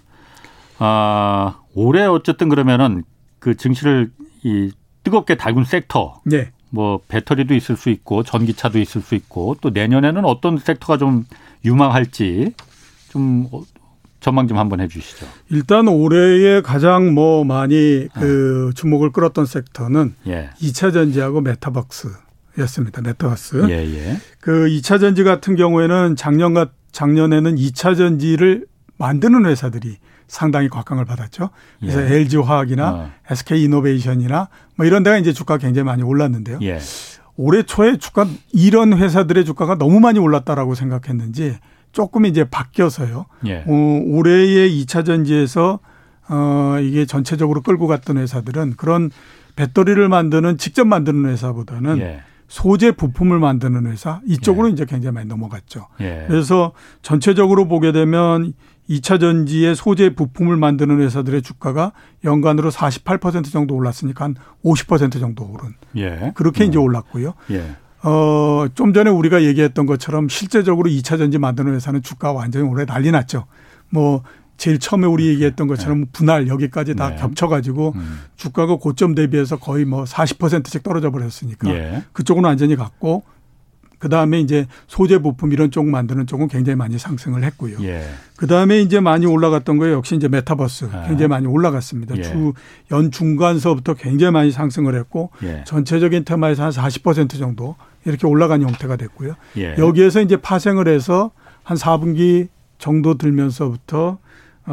아 올해 어쨌든 그러면은 그 증시를 이 뜨겁게 달군 섹터 네. 뭐 배터리도 있을 수 있고 전기차도 있을 수 있고 또 내년에는 어떤 섹터가 좀 유망할지 좀 전망 좀 한번 해주시죠. 일단 올해에 가장 뭐 많이 그 어. 주목을 끌었던 섹터는 예. 2차 전지하고 메타버스였습니다. 메타버스. 예, 예. 그 2차 전지 같은 경우에는 작년과 작년에는 2차 전지를 만드는 회사들이 상당히 각광을 받았죠. 그래서 예. LG 화학이나 어. SK 이노베이션이나 뭐 이런 데가 이제 주가가 굉장히 많이 올랐는데요. 예. 올해 초에 주가 이런 회사들의 주가가 너무 많이 올랐다라고 생각했는지 조금 이제 바뀌어서요. 예. 어, 올해의 2차 전지에서 어, 이게 전체적으로 끌고 갔던 회사들은 그런 배터리를 만드는 직접 만드는 회사보다는 예. 소재 부품을 만드는 회사 이쪽으로 예. 이제 굉장히 많이 넘어갔죠. 예. 그래서 전체적으로 보게 되면 2차 전지의 소재 부품을 만드는 회사들의 주가가 연간으로 48% 정도 올랐으니까 한 50% 정도 오른. 예. 그렇게 음. 이제 올랐고요. 예. 어, 좀 전에 우리가 얘기했던 것처럼 실제적으로 2차 전지 만드는 회사는 주가 완전히 올해 난리 났죠. 뭐 제일 처음에 우리 그렇죠. 얘기했던 것처럼 네. 분할 여기까지 다 네. 겹쳐가지고 음. 주가가 고점 대비해서 거의 뭐 40%씩 떨어져 버렸으니까 예. 그쪽은 완전히 갔고 그 다음에 이제 소재 부품 이런 쪽 만드는 쪽은 굉장히 많이 상승을 했고요. 예. 그 다음에 이제 많이 올라갔던 거에 역시 이제 메타버스 아. 굉장히 많이 올라갔습니다. 예. 주연 중간서부터 굉장히 많이 상승을 했고 예. 전체적인 테마에서 한 40% 정도 이렇게 올라간 형태가 됐고요. 예. 여기에서 이제 파생을 해서 한 4분기 정도 들면서부터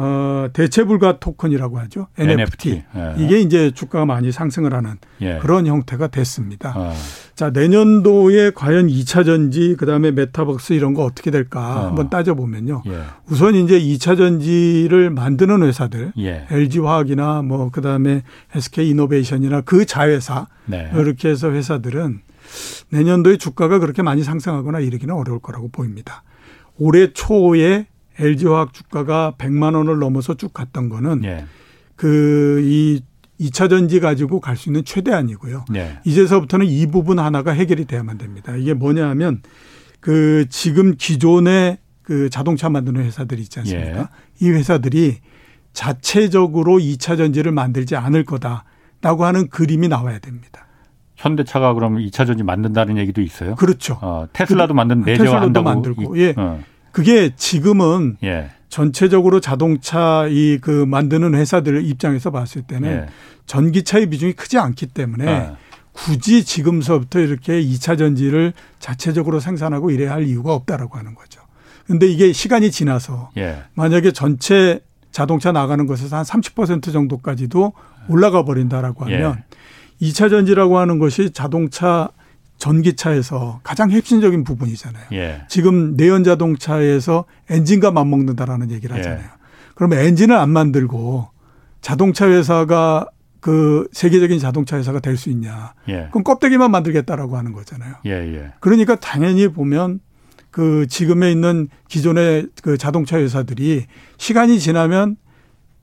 어, 대체 불가 토큰이라고 하죠. NFT. NFT. 예. 이게 이제 주가가 많이 상승을 하는 예. 그런 형태가 됐습니다. 어. 자, 내년도에 과연 2차 전지, 그 다음에 메타버스 이런 거 어떻게 될까 어. 한번 따져 보면요. 예. 우선 이제 2차 전지를 만드는 회사들, 예. LG 화학이나 뭐, 그 다음에 SK 이노베이션이나 그 자회사, 네. 이렇게 해서 회사들은 내년도에 주가가 그렇게 많이 상승하거나 이르기는 어려울 거라고 보입니다. 올해 초에 LG화학 주가가 100만 원을 넘어서 쭉 갔던 거는 예. 그이 2차 전지 가지고 갈 수 있는 최대한이고요. 예. 이제서부터는 이 부분 하나가 해결이 돼야만 됩니다. 이게 뭐냐 하면 그 지금 기존의 그 자동차 만드는 회사들이 있지 않습니까? 예. 이 회사들이 자체적으로 2차 전지를 만들지 않을 거다라고 하는 그림이 나와야 됩니다. 현대차가 그럼 2차 전지 만든다는 얘기도 있어요? 그렇죠. 어, 테슬라도 만든 내재화한다고 만들고 예. 어. 그게 지금은 예. 전체적으로 자동차 이 그 만드는 회사들 입장에서 봤을 때는 예. 전기차의 비중이 크지 않기 때문에 예. 굳이 지금서부터 이렇게 2차 전지를 자체적으로 생산하고 이래야 할 이유가 없다라고 하는 거죠. 근데 이게 시간이 지나서 예. 만약에 전체 자동차 나가는 것에서 한 30% 정도까지도 올라가 버린다라고 하면 예. 2차 전지라고 하는 것이 자동차 전기차에서 가장 핵심적인 부분이잖아요. 예. 지금 내연 자동차에서 엔진과 맞먹는다라는 얘기를 예. 하잖아요. 예. 그러면 엔진을 안 만들고 자동차 회사가 그 세계적인 자동차 회사가 될 수 있냐? 예. 그럼 껍데기만 만들겠다라고 하는 거잖아요. 예, 예. 그러니까 당연히 보면 그 지금에 있는 기존의 그 자동차 회사들이 시간이 지나면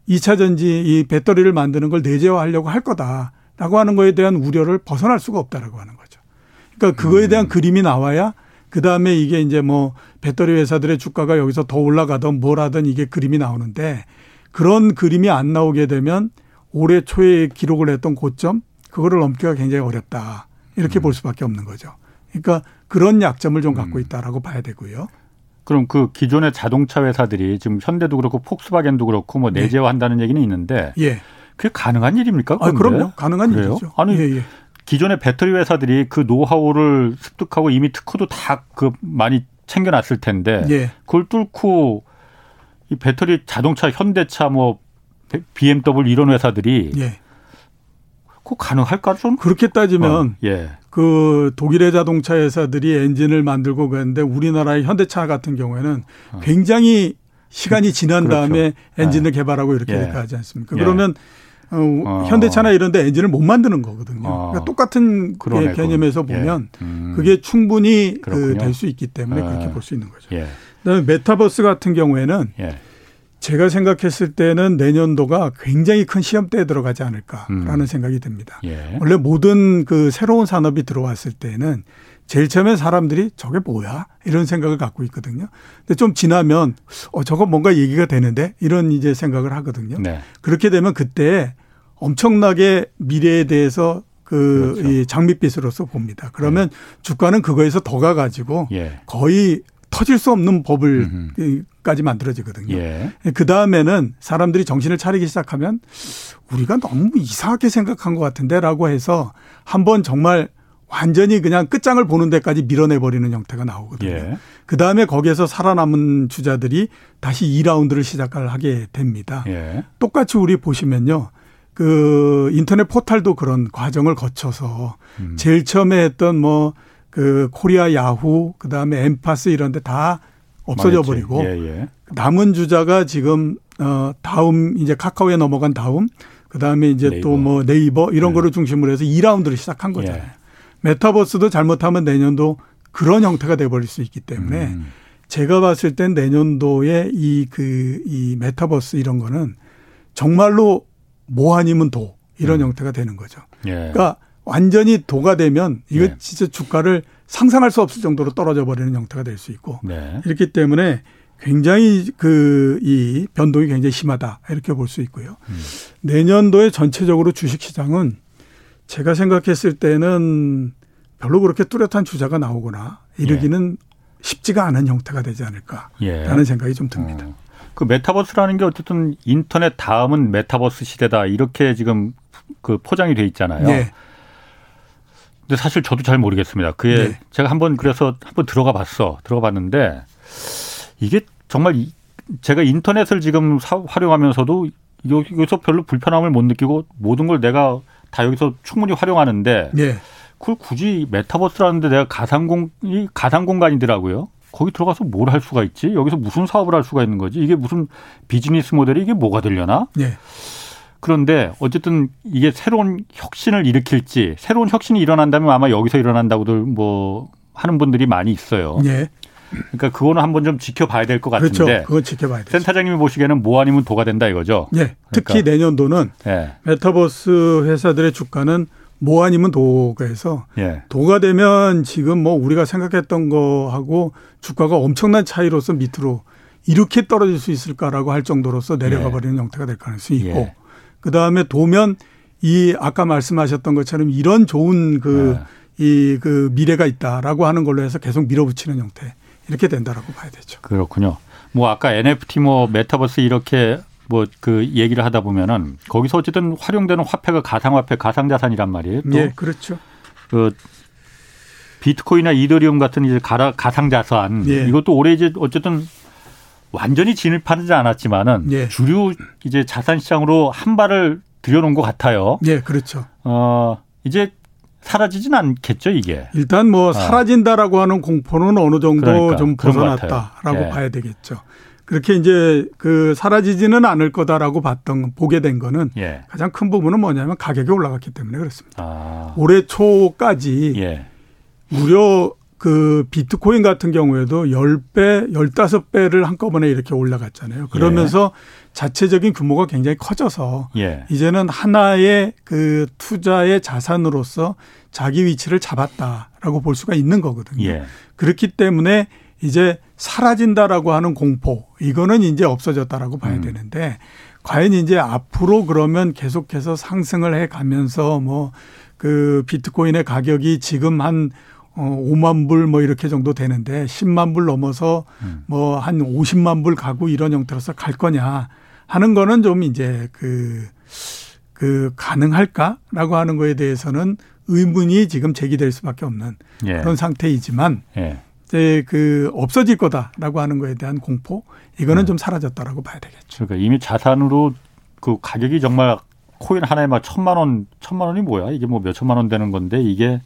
2차 전지 이 배터리를 만드는 걸 내재화하려고 할 거다라고 하는 거에 대한 우려를 벗어날 수가 없다라고 하는 거죠. 그러니까 그거에 대한 음. 그림이 나와야 그 다음에 이게 이제 뭐 배터리 회사들의 주가가 여기서 더 올라가던 뭘 하든 이게 그림이 나오는데 그런 그림이 안 나오게 되면 올해 초에 기록을 했던 고점 그거를 넘기가 굉장히 어렵다. 이렇게 음. 볼 수밖에 없는 거죠. 그러니까 그런 약점을 좀 갖고 음. 있다라고 봐야 되고요. 그럼 그 기존의 자동차 회사들이 지금 현대도 그렇고 폭스바겐도 그렇고 뭐 네. 내재화한다는 네. 얘기는 있는데 예. 그게 가능한 일입니까? 아, 그럼요. 가능한 그래요? 일이죠. 아니 예, 예. 기존의 배터리 회사들이 그 노하우를 습득하고 이미 특허도 다 그 많이 챙겨놨을 텐데 예. 그걸 뚫고 이 배터리 자동차 현대차 뭐 BMW 이런 회사들이 예. 그 가능할까 좀 그렇게 따지면 어, 예. 그 독일의 자동차 회사들이 엔진을 만들고 그랬는데 우리나라의 현대차 같은 경우에는 어. 굉장히 시간이 지난 그렇죠. 다음에 엔진을 예. 개발하고 이렇게 예. 하지 않습니까? 그러면 어, 어. 현대차나 이런 데 엔진을 못 만드는 거거든요. 어. 그러니까 똑같은 그러네, 개념에서 그 보면 예. 음. 그게 충분히 그 될 수 있기 때문에 어. 그렇게 볼 수 있는 거죠. 예. 그다음에 메타버스 같은 경우에는 예. 제가 생각했을 때는 내년도가 굉장히 큰 시험대에 들어가지 않을까라는 음. 생각이 듭니다. 예. 원래 모든 그 새로운 산업이 들어왔을 때는 제일 처음에 사람들이 저게 뭐야? 이런 생각을 갖고 있거든요. 근데 좀 지나면 어 저거 뭔가 얘기가 되는데 이런 이제 생각을 하거든요. 네. 그렇게 되면 그때 엄청나게 미래에 대해서 그 그렇죠. 이 장밋빛으로서 봅니다. 그러면 네. 주가는 그거에서 더 가가지고 예. 거의 터질 수 없는 법을까지 만들어지거든요. 예. 그 다음에는 사람들이 정신을 차리기 시작하면 우리가 너무 이상하게 생각한 것 같은데라고 해서 한번 정말 완전히 그냥 끝장을 보는 데까지 밀어내 버리는 형태가 나오거든요. 예. 그 다음에 거기에서 살아남은 주자들이 다시 2라운드를 시작을 하게 됩니다. 예. 똑같이 우리 보시면요. 그 인터넷 포탈도 그런 과정을 거쳐서 음. 제일 처음에 했던 뭐 그 코리아 야후 그다음에 엠파스 이런 데 다 없어져 버리고 예, 예. 남은 주자가 지금 어 다음 이제 카카오에 넘어간 다음 그다음에 이제 또 뭐 네이버 이런 네. 거를 중심으로 해서 2라운드를 시작한 거잖아요. 예. 메타버스도 잘못하면 내년도 그런 형태가 돼버릴 수 있기 때문에 음. 제가 봤을 땐 내년도에 이그 이 메타버스 이런 거는 정말로 뭐 아니면 도 이런 음. 형태가 되는 거죠. 예. 그러니까 완전히 도가 되면 이거 예. 진짜 주가를 상상할 수 없을 정도로 떨어져 버리는 형태가 될 수 있고 네. 이렇기 때문에 굉장히 그 이 변동이 굉장히 심하다 이렇게 볼 수 있고요. 음. 내년도에 전체적으로 주식 시장은 제가 생각했을 때는 별로 그렇게 뚜렷한 주자가 나오거나 이르기는 예. 쉽지가 않은 형태가 되지 않을까라는 예. 생각이 좀 듭니다. 어. 그 메타버스라는 게 어쨌든 인터넷 다음은 메타버스 시대다 이렇게 지금 그 포장이 돼 있잖아요. 네. 근데 사실 저도 잘 모르겠습니다. 그게 네. 제가 한번 그래서 한번 들어가 봤어. 들어가 봤는데 이게 정말 제가 인터넷을 지금 사, 활용하면서도 여기서 별로 불편함을 못 느끼고 모든 걸 내가 다 여기서 충분히 활용하는데 네. 그걸 굳이 메타버스라는데 내가 가상 공이 가상 공간이더라고요. 거기 들어가서 뭘 할 수가 있지? 여기서 무슨 사업을 할 수가 있는 거지? 이게 무슨 비즈니스 모델이 이게 뭐가 되려나? 네. 그런데 어쨌든 이게 새로운 혁신을 일으킬지 새로운 혁신이 일어난다면 아마 여기서 일어난다고들 뭐 하는 분들이 많이 있어요. 네. 그러니까 그거는 한번 좀 지켜봐야 될 것 같은데. 그렇죠. 그건 지켜봐야 돼. 센터장님이 보시기에는 뭐 아니면 도가 된다 이거죠. 네. 그러니까. 특히 내년도는 네. 메타버스 회사들의 주가는 뭐 아니면 도가 해서 예. 도가 되면 지금 뭐 우리가 생각했던 거하고 주가가 엄청난 차이로서 밑으로 이렇게 떨어질 수 있을까라고 할 정도로서 내려가 예. 버리는 형태가 될 가능성이 있고 예. 그 다음에 도면 이 아까 말씀하셨던 것처럼 이런 좋은 그 이그 예. 미래가 있다라고 하는 걸로 해서 계속 밀어붙이는 형태 이렇게 된다라고 봐야 되죠. 그렇군요. 뭐 아까 NFT 뭐 메타버스 이렇게 뭐 그 얘기를 하다 보면은 거기서 어쨌든 활용되는 화폐가 가상화폐, 가상자산이란 말이에요. 또 예, 그렇죠. 그 비트코인이나 이더리움 같은 이제 가상자산 예. 이것도 올해 이제 어쨌든 완전히 진입하지 않았지만은 예. 주류 이제 자산 시장으로 한 발을 들여놓은 것 같아요. 예, 그렇죠. 어 이제 사라지진 않겠죠 이게. 일단 뭐 어. 사라진다라고 하는 공포는 어느 정도 그러니까, 좀 벗어났다라고 예. 봐야 되겠죠. 그렇게 이제 그 사라지지는 않을 거다라고 봤던 보게 된 거는 예. 가장 큰 부분은 뭐냐면 가격이 올라갔기 때문에 그렇습니다. 아. 올해 초까지 예. 무려 그 비트코인 같은 경우에도 10배, 15배를 한꺼번에 이렇게 올라갔잖아요. 그러면서 예. 자체적인 규모가 굉장히 커져서 예. 이제는 하나의 그 투자의 자산으로서 자기 위치를 잡았다라고 볼 수가 있는 거거든요. 예. 그렇기 때문에 이제 사라진다라고 하는 공포 이거는 이제 없어졌다라고 봐야 음. 되는데 과연 이제 앞으로 그러면 계속해서 상승을 해 가면서 뭐 그 비트코인의 가격이 지금 한 어, 5만 불 뭐 이렇게 정도 되는데 10만 불 넘어서 음. 뭐한 50만 불 가고 이런 형태로서 갈 거냐 하는 거는 좀 이제 그, 그 가능할까라고 하는 거에 대해서는 의문이 지금 제기될 수밖에 없는 예. 그런 상태이지만 예. 이제 그 없어질 거다라고 하는 거에 대한 공포 이거는 음. 좀 사라졌다라고 봐야 되겠죠. 그러니까 이미 자산으로 그 가격이 정말 코인 하나에 막 천만 원, 천만 원이 뭐야? 이게 뭐 몇 천만 원 되는 건데 이게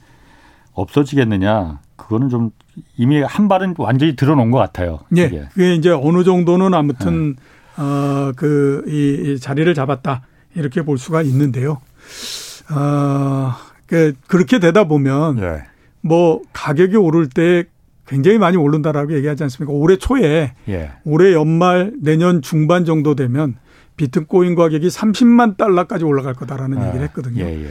없어지겠느냐? 그거는 좀 이미 한 발은 완전히 들어놓은 것 같아요. 예. 네. 그게 이제 어느 정도는 아무튼 네. 어그 이 자리를 잡았다 이렇게 볼 수가 있는데요. 어 그 그렇게 되다 보면 네. 뭐 가격이 오를 때 굉장히 많이 오른다라고 얘기하지 않습니까? 올해 초에 예. 올해 연말 내년 중반 정도 되면 비트코인 가격이 30만 달러까지 올라갈 거다라는 아, 얘기를 했거든요. 예, 예.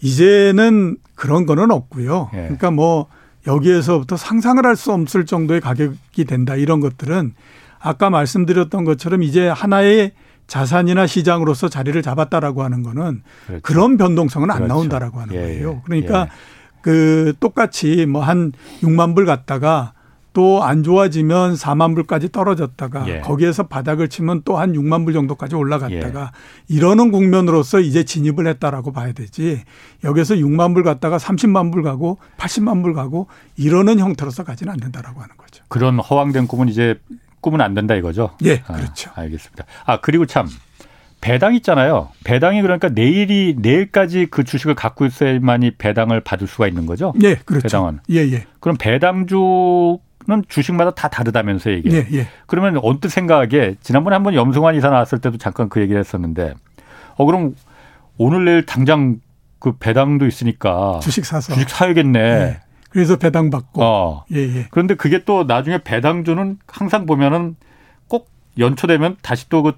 이제는 그런 거는 없고요. 예. 그러니까 뭐 여기에서부터 상상을 할 수 없을 정도의 가격이 된다 이런 것들은 아까 말씀드렸던 것처럼 이제 하나의 자산이나 시장으로서 자리를 잡았다라고 하는 거는 그렇죠. 그런 변동성은 그렇죠. 안 나온다라고 하는 예, 거예요. 예. 그러니까 그 똑같이 뭐 한 6만 불 갔다가 또 안 좋아지면 4만 불까지 떨어졌다가 예. 거기에서 바닥을 치면 또 한 6만 불 정도까지 올라갔다가 예. 이러는 국면으로서 이제 진입을 했다라고 봐야 되지 여기서 6만 불 갔다가 30만 불 가고 80만 불 가고 이러는 형태로서 가지는 않는다라고 하는 거죠. 그런 허황된 꿈은 이제 꿈은 안 된다 이거죠? 예, 그렇죠. 아, 알겠습니다. 아 그리고 참 배당 있잖아요. 배당이 그러니까 내일이 내일까지 그 주식을 갖고 있어야만이 배당을 받을 수가 있는 거죠. 네, 그렇죠. 배당은. 예, 예. 그럼 배당주 는 주식마다 다 다르다면서요, 이게. 예, 예. 그러면 언뜻 생각하게 지난번에 한번 염승환 이사 나왔을 때도 잠깐 그 얘기를 했었는데 어 그럼 오늘 내일 당장 그 배당도 있으니까 주식 사서 주식 사야겠네. 예. 그래서 배당 받고. 어. 예, 예. 그런데 그게 또 나중에 배당주는 항상 보면은 꼭 연초되면 다시 또 그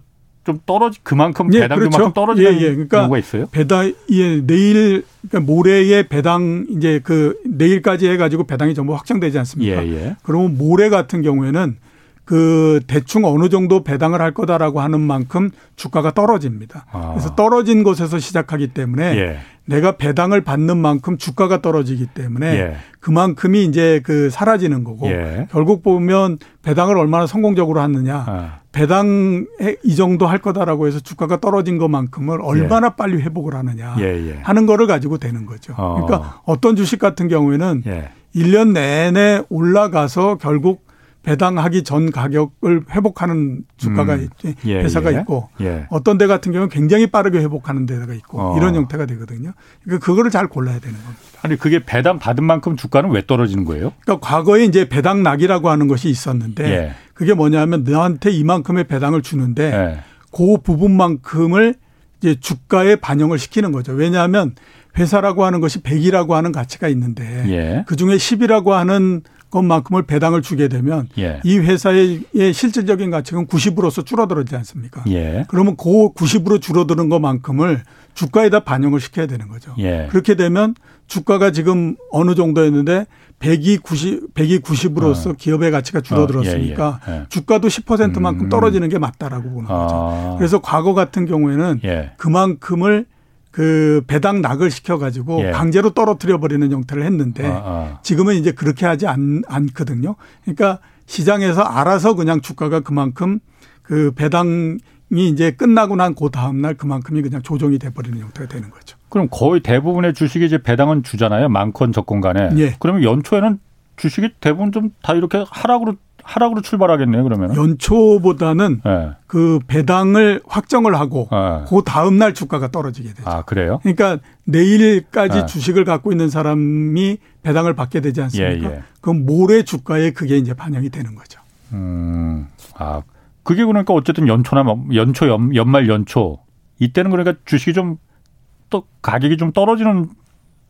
좀 떨어지 그만큼 예, 배당 그렇죠. 떨어지는 예, 예. 그러니까 경우가 있어요. 배당 예 내일 그러니까 모레에 배당 이제 그 내일까지 해가지고 배당이 전부 확정되지 않습니까? 예, 예. 그러면 모레 같은 경우에는 그 대충 어느 정도 배당을 할 거다라고 하는 만큼 주가가 떨어집니다. 아. 그래서 떨어진 곳에서 시작하기 때문에 예. 내가 배당을 받는 만큼 주가가 떨어지기 때문에 예. 그만큼이 이제 그 사라지는 거고 예. 결국 보면 배당을 얼마나 성공적으로 하느냐 아. 배당 이 정도 할 거다라고 해서 주가가 떨어진 것만큼을 얼마나 예. 빨리 회복을 하느냐 예, 예. 하는 거를 가지고 되는 거죠. 어. 그러니까 어떤 주식 같은 경우에는 예. 1년 내내 올라가서 결국 배당하기 전 가격을 회복하는 주가가 음. 예, 회사가 예. 있고 예. 어떤 데 같은 경우는 굉장히 빠르게 회복하는 데가 있고 어. 이런 형태가 되거든요. 그러니까 그거를 잘 골라야 되는 겁니다. 아니 그게 배당 받은 만큼 주가는 왜 떨어지는 거예요? 그러니까 과거에 이제 배당 낙이라고 하는 것이 있었는데 예. 그게 뭐냐면 너한테 이만큼의 배당을 주는데 예. 그 부분만큼을 이제 주가에 반영을 시키는 거죠. 왜냐하면 회사라고 하는 것이 100이라고 하는 가치가 있는데 예. 그 중에 10이라고 하는 것만큼을 배당을 주게 되면 예. 이 회사의 실질적인 가치는 90으로서 줄어들지 않습니까? 예. 그러면 그 90으로 줄어드는 것만큼을 주가에다 반영을 시켜야 되는 거죠. 예. 그렇게 되면 주가가 지금 어느 정도였는데 100이 90, 100이 90으로서 어. 기업의 가치가 줄어들었으니까 어, 예, 예. 주가도 10%만큼 음. 떨어지는 게 맞다라고 보는 거죠. 아. 그래서 과거 같은 경우에는 예. 그만큼을 그 배당 낙을 시켜가지고 예. 강제로 떨어뜨려 버리는 형태를 했는데 아, 아. 지금은 이제 그렇게 하지 않, 않거든요. 그러니까 시장에서 알아서 그냥 주가가 그만큼 그 배당이 이제 끝나고 난 그 다음날 그만큼이 그냥 조정이 돼버리는 형태가 되는 거죠. 그럼 거의 대부분의 주식이 이제 배당은 주잖아요. 많건 적건 간에. 예. 그러면 연초에는 주식이 대부분 좀 다 이렇게 하락으로 하락으로 출발하겠네요, 그러면. 연초보다는 네. 그 배당을 확정을 하고 네. 그 다음 날 주가가 떨어지게 되죠. 아, 그래요? 그러니까 내일까지 네. 주식을 갖고 있는 사람이 배당을 받게 되지 않습니까? 예, 예. 그럼 모레 주가에 그게 이제 반영이 되는 거죠. 음. 아, 그게 그러니까 어쨌든 연초나 뭐 연초 연, 연말 연초 이때는 그러니까 주식이 좀 또 가격이 좀 떨어지는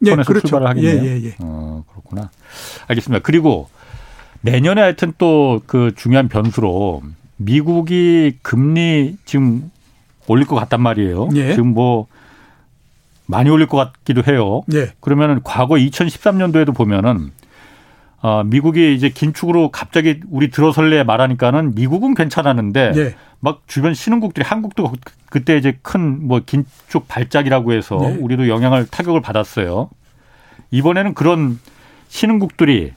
예, 선에서 그렇죠. 출발을 하겠네요. 예, 예, 예. 어, 그렇구나. 알겠습니다. 그리고 내년에 하여튼 또 그 중요한 변수로 미국이 금리 지금 올릴 것 같단 말이에요. 예. 지금 뭐 많이 올릴 것 같기도 해요. 예. 그러면은 과거 2013년도에도 보면은 어, 미국이 이제 긴축으로 갑자기 우리 들어설래 말하니까는 미국은 괜찮았는데 예. 막 주변 신흥국들이 한국도 그때 이제 큰 뭐 긴축 발작이라고 해서 예. 우리도 영향을 타격을 받았어요. 이번에는 그런 신흥국들이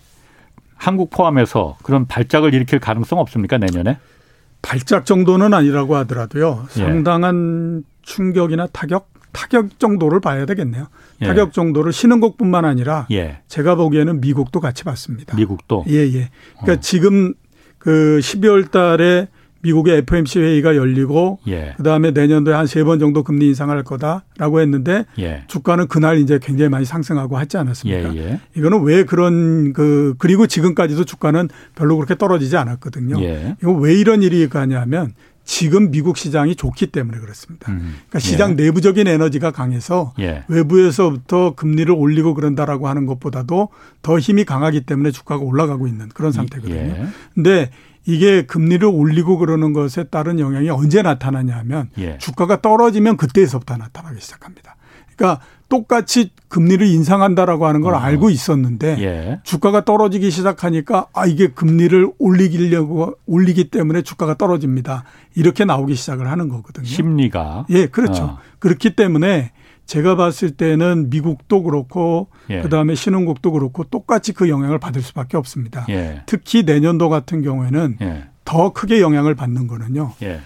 한국 포함해서 그런 발작을 일으킬 가능성 없습니까 내년에? 발작 정도는 아니라고 하더라도요. 예. 상당한 충격이나 타격, 타격 정도를 봐야 되겠네요. 예. 타격 정도를 신흥국뿐만 아니라 예. 제가 보기에는 미국도 같이 봤습니다. 미국도? 예, 예. 그러니까 어. 지금 그 12월 달에 미국의 FOMC 회의가 열리고 예. 그다음에 내년도에 한 세 번 정도 금리 인상할 거다라고 했는데 예. 주가는 그날 이제 굉장히 많이 상승하고 했지 않았습니까? 예, 예. 이거는 왜 그런 그 그리고 지금까지도 주가는 별로 그렇게 떨어지지 않았거든요. 예. 이거 왜 이런 일이 가냐면 지금 미국 시장이 좋기 때문에 그렇습니다. 음. 그러니까 시장 예. 내부적인 에너지가 강해서 외부에서부터 금리를 올리고 그런다라고 하는 것보다도 더 힘이 강하기 때문에 주가가 올라가고 있는 그런 상태거든요. 근데 이게 금리를 올리고 그러는 것에 따른 영향이 언제 나타나냐 하면 예. 주가가 떨어지면 그때에서부터 나타나기 시작합니다. 그러니까 똑같이 금리를 인상한다라고 하는 걸 어. 알고 있었는데 예. 주가가 떨어지기 시작하니까 아 이게 금리를 올리려고 올리기 때문에 주가가 떨어집니다. 이렇게 나오기 시작을 하는 거거든요. 심리가 예, 그렇죠. 어. 그렇기 때문에 제가 봤을 때는 미국도 그렇고 예. 그다음에 신흥국도 그렇고 똑같이 그 영향을 받을 수밖에 없습니다. 예. 특히 내년도 같은 경우에는 예. 더 크게 영향을 받는 거는요. 예.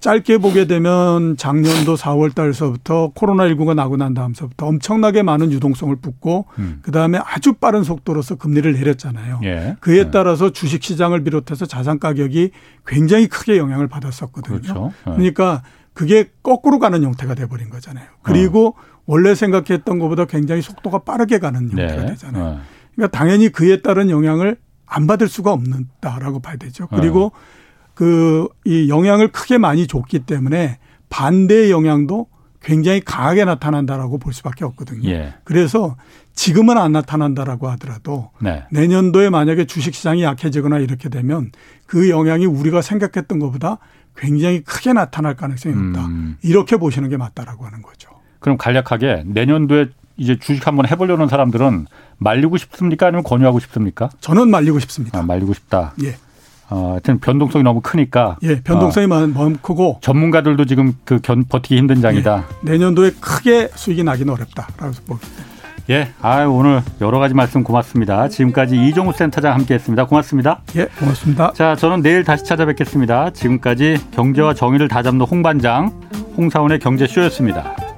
짧게 보게 되면 작년도 4월 달서부터 코로나19가 나고 난 다음서부터 엄청나게 많은 유동성을 붓고 음. 그다음에 아주 빠른 속도로서 금리를 내렸잖아요. 예. 그에 예. 따라서 주식 시장을 비롯해서 자산 가격이 굉장히 크게 영향을 받았었거든요. 그렇죠. 그러니까 그게 거꾸로 가는 형태가 돼버린 거잖아요. 그리고 어. 원래 생각했던 것보다 굉장히 속도가 빠르게 가는 형태가 네. 되잖아요. 어. 그러니까 당연히 그에 따른 영향을 안 받을 수가 없는다라고 봐야 되죠. 그리고 어. 그이 영향을 크게 많이 줬기 때문에 반대의 영향도 굉장히 강하게 나타난다라고 볼 수밖에 없거든요. 예. 그래서 지금은 안 나타난다라고 하더라도 네. 내년도에 만약에 주식시장이 약해지거나 이렇게 되면 그 영향이 우리가 생각했던 것보다 굉장히 크게 나타날 가능성이 높다. 음. 이렇게 보시는 게 맞다라고 하는 거죠. 그럼 간략하게 내년도에 이제 주식 한번 해보려는 사람들은 말리고 싶습니까? 아니면 권유하고 싶습니까? 저는 말리고 싶습니다. 아, 말리고 싶다. 예. 어, 하여튼 변동성이 너무 크니까. 예, 변동성이 어, 너무 크고. 전문가들도 지금 그 견, 버티기 힘든 장이다. 예, 내년도에 크게 수익이 나기는 어렵다라고 보겠습니다. 예, 아 오늘 여러 가지 말씀 고맙습니다. 지금까지 이종우 센터장 함께했습니다. 고맙습니다. 예, 고맙습니다. 자, 저는 내일 다시 찾아뵙겠습니다. 지금까지 경제와 정의를 다잡는 홍반장 홍사원의 경제쇼였습니다.